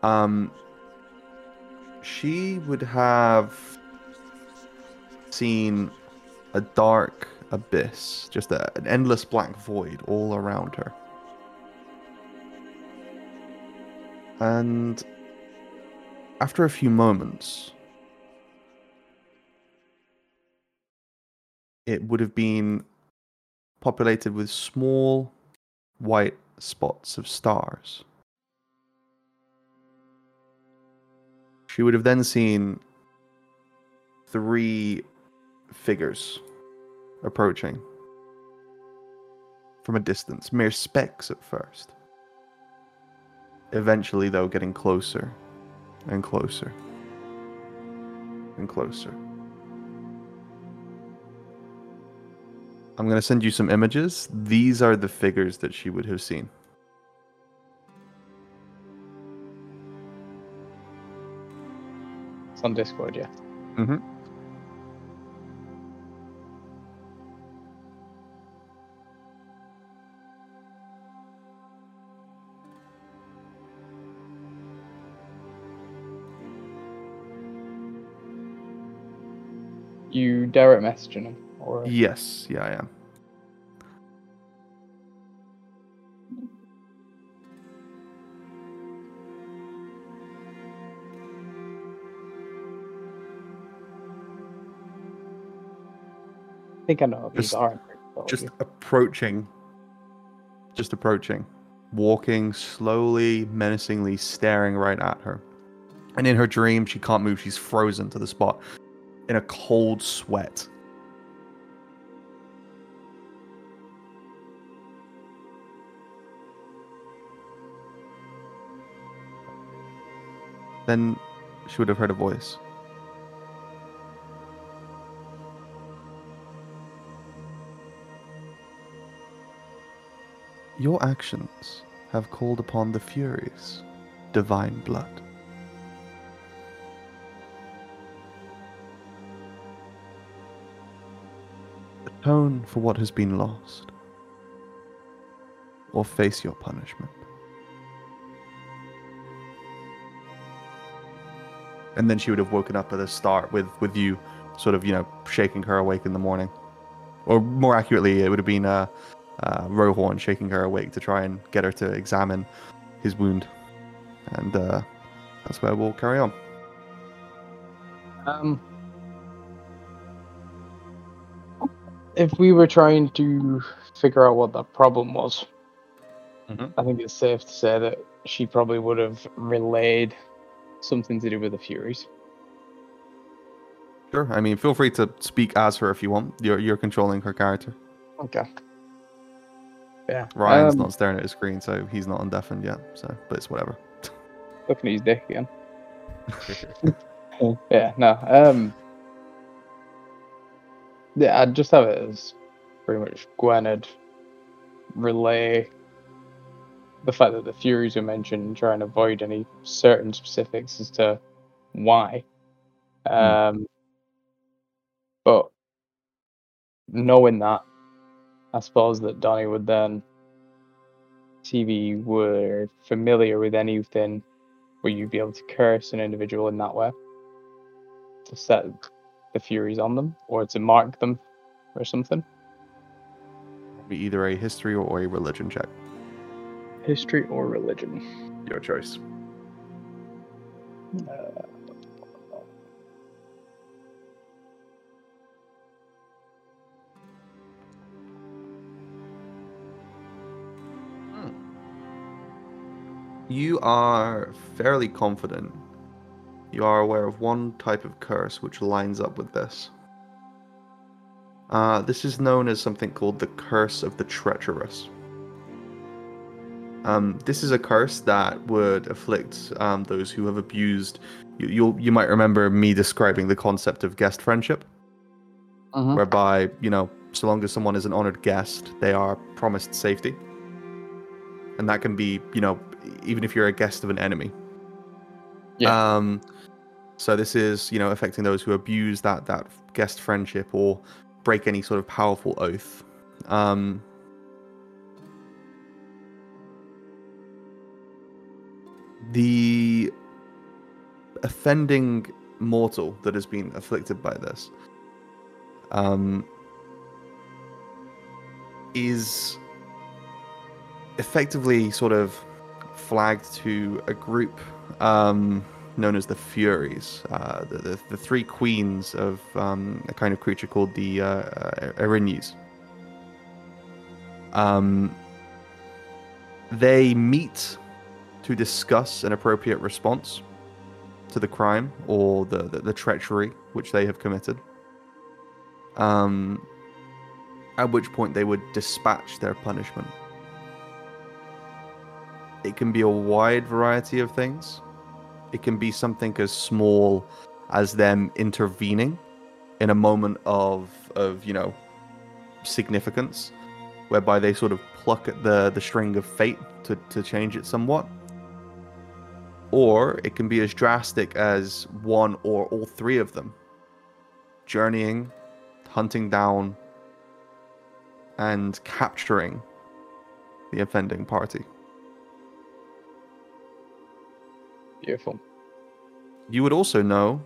Um, she would have seen a dark abyss, just a, an endless black void all around her. And after a few moments, it would have been populated with small white spots of stars. She would have then seen three figures approaching from a distance, mere specks at first. Eventually, though, getting closer and closer and closer. I'm going to send you some images. These are the figures that she would have seen. It's on Discord, yeah. Mm-hmm. You direct messaging him, or Yes, yeah, I am. Think I know these Just- are. Just approaching. Just approaching. Walking slowly, menacingly, staring right at her. And in her dream, she can't move. She's frozen to the spot in a cold sweat. Then she would have heard a voice. Your actions have called upon the Furies, divine blood. Atone for what has been lost, or face your punishment. And then she would have woken up at the start with, with you sort of, you know, shaking her awake in the morning. Or more accurately, it would have been uh, uh, Rohorn shaking her awake to try and get her to examine his wound. And uh, that's where we'll carry on. Um, if we were trying to figure out what the problem was, Mhm. I think it's safe to say that she probably would have relayed something to do with the Furies. Sure. I mean, feel free to speak as her if you want. You're you're controlling her character. Okay. Yeah. Ryan's um, not staring at his screen, so he's not undeafened yet. So, but it's whatever. looking at his dick again. Yeah, no. Um Yeah, I'd just have it as pretty much Gwen had relay the fact that the Furies were mentioned and try and avoid any certain specifics as to why. Um but knowing that, I suppose that Donnie would then TV were familiar with anything where you'd be able to curse an individual in that way to set the furies on them or to mark them or something. Be either a history or a religion check. History or religion. Your choice. Uh, You are fairly confident. You are aware of one type of curse which lines up with this. Uh, this is known as something called the Curse of the Treacherous. Um, this is a curse that would afflict um, those who have abused. You, you'll, you might remember me describing the concept of guest friendship, Mhm. whereby, you know, so long as someone is an honored guest, they are promised safety. And that can be, you know, even if you're a guest of an enemy. Yeah. Um, so this is, you know, affecting those who abuse that that guest friendship or break any sort of powerful oath. Um, the offending mortal that has been afflicted by this um, is effectively sort of flagged to a group um, known as the Furies, uh, the, the, the three queens of um, a kind of creature called the uh, uh, Erinyes. Um, they meet to discuss an appropriate response to the crime or the, the, the treachery which they have committed. Um, at which point they would dispatch their punishment. It can be a wide variety of things. It can be something as small as them intervening in a moment of of you know significance, whereby they sort of pluck at the the string of fate to to change it somewhat. Or it can be as drastic as one or all three of them journeying, hunting down, and capturing the offending party. Beautiful. You would also know.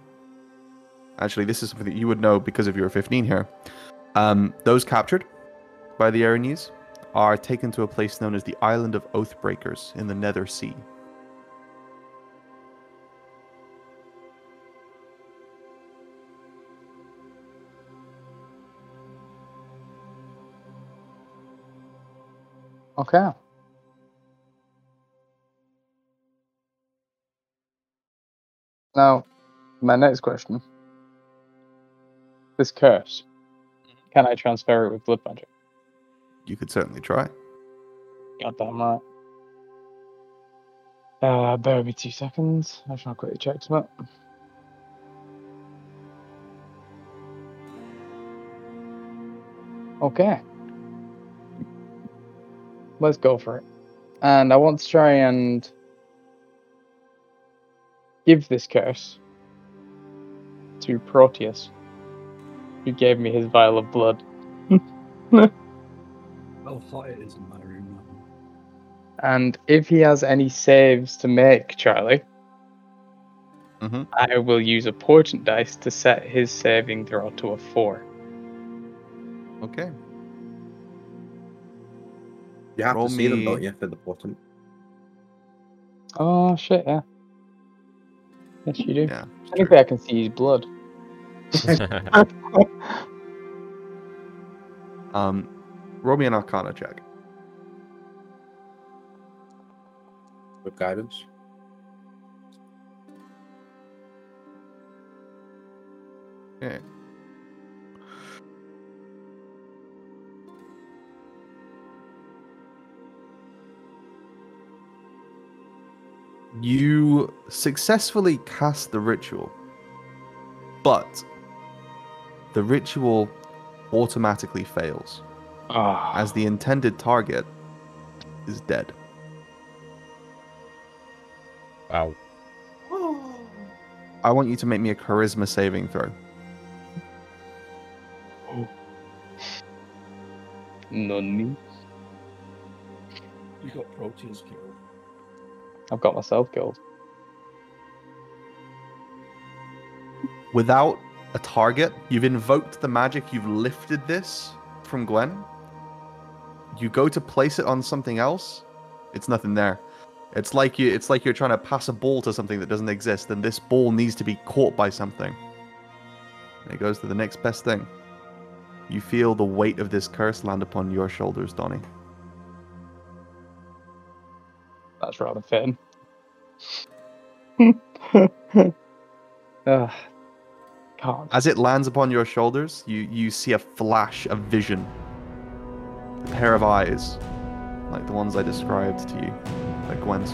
Actually, this is something that you would know because of your 15 here. Um, those captured by the Erinyes are taken to a place known as the Island of Oathbreakers in the Nether Sea. Okay. Now, my next question. This curse, can I transfer it with blood magic? You could certainly try. Goddamn right. Uh, bear with me two seconds. I shall quickly check some up. Okay. Let's go for it. And I want to try and give this curse to Proteus, who gave me his vial of blood. How hot it is in my room now. And if he has any saves to make, Charlie, hmm I will use a portent dice to set his saving throw to a four. Okay. You have Roll to see them, don't you, for the bottom? Oh shit! Yeah. Yes, you do. Yeah. it's true. Technically, I can see his blood. Um, roll me an Arcana check. With guidance. Okay. You successfully cast the ritual, but the ritual automatically fails Ah, as the intended target is dead. wow. I want you to make me a charisma saving throw. Oh. None. You got Proteus killed. I've got myself killed. without a target. You've invoked the magic, you've lifted this from Gwen. You go to place it on something else, it's nothing there. It's like you it's like you're trying to pass a ball to something that doesn't exist, and this ball needs to be caught by something. And it goes to the next best thing. You feel the weight of this curse land upon your shoulders, Donnie. That's rather fitting. Ugh. God. As it lands upon your shoulders, you, you see a flash of vision. A pair of eyes, like the ones I described to you, that Gwen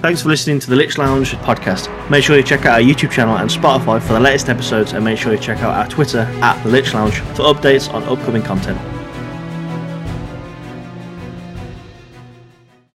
Thanks for listening to the Lich Lounge podcast. Make sure you check out our YouTube channel and Spotify for the latest episodes, and make sure you check out our Twitter at the Lich Lounge for updates on upcoming content.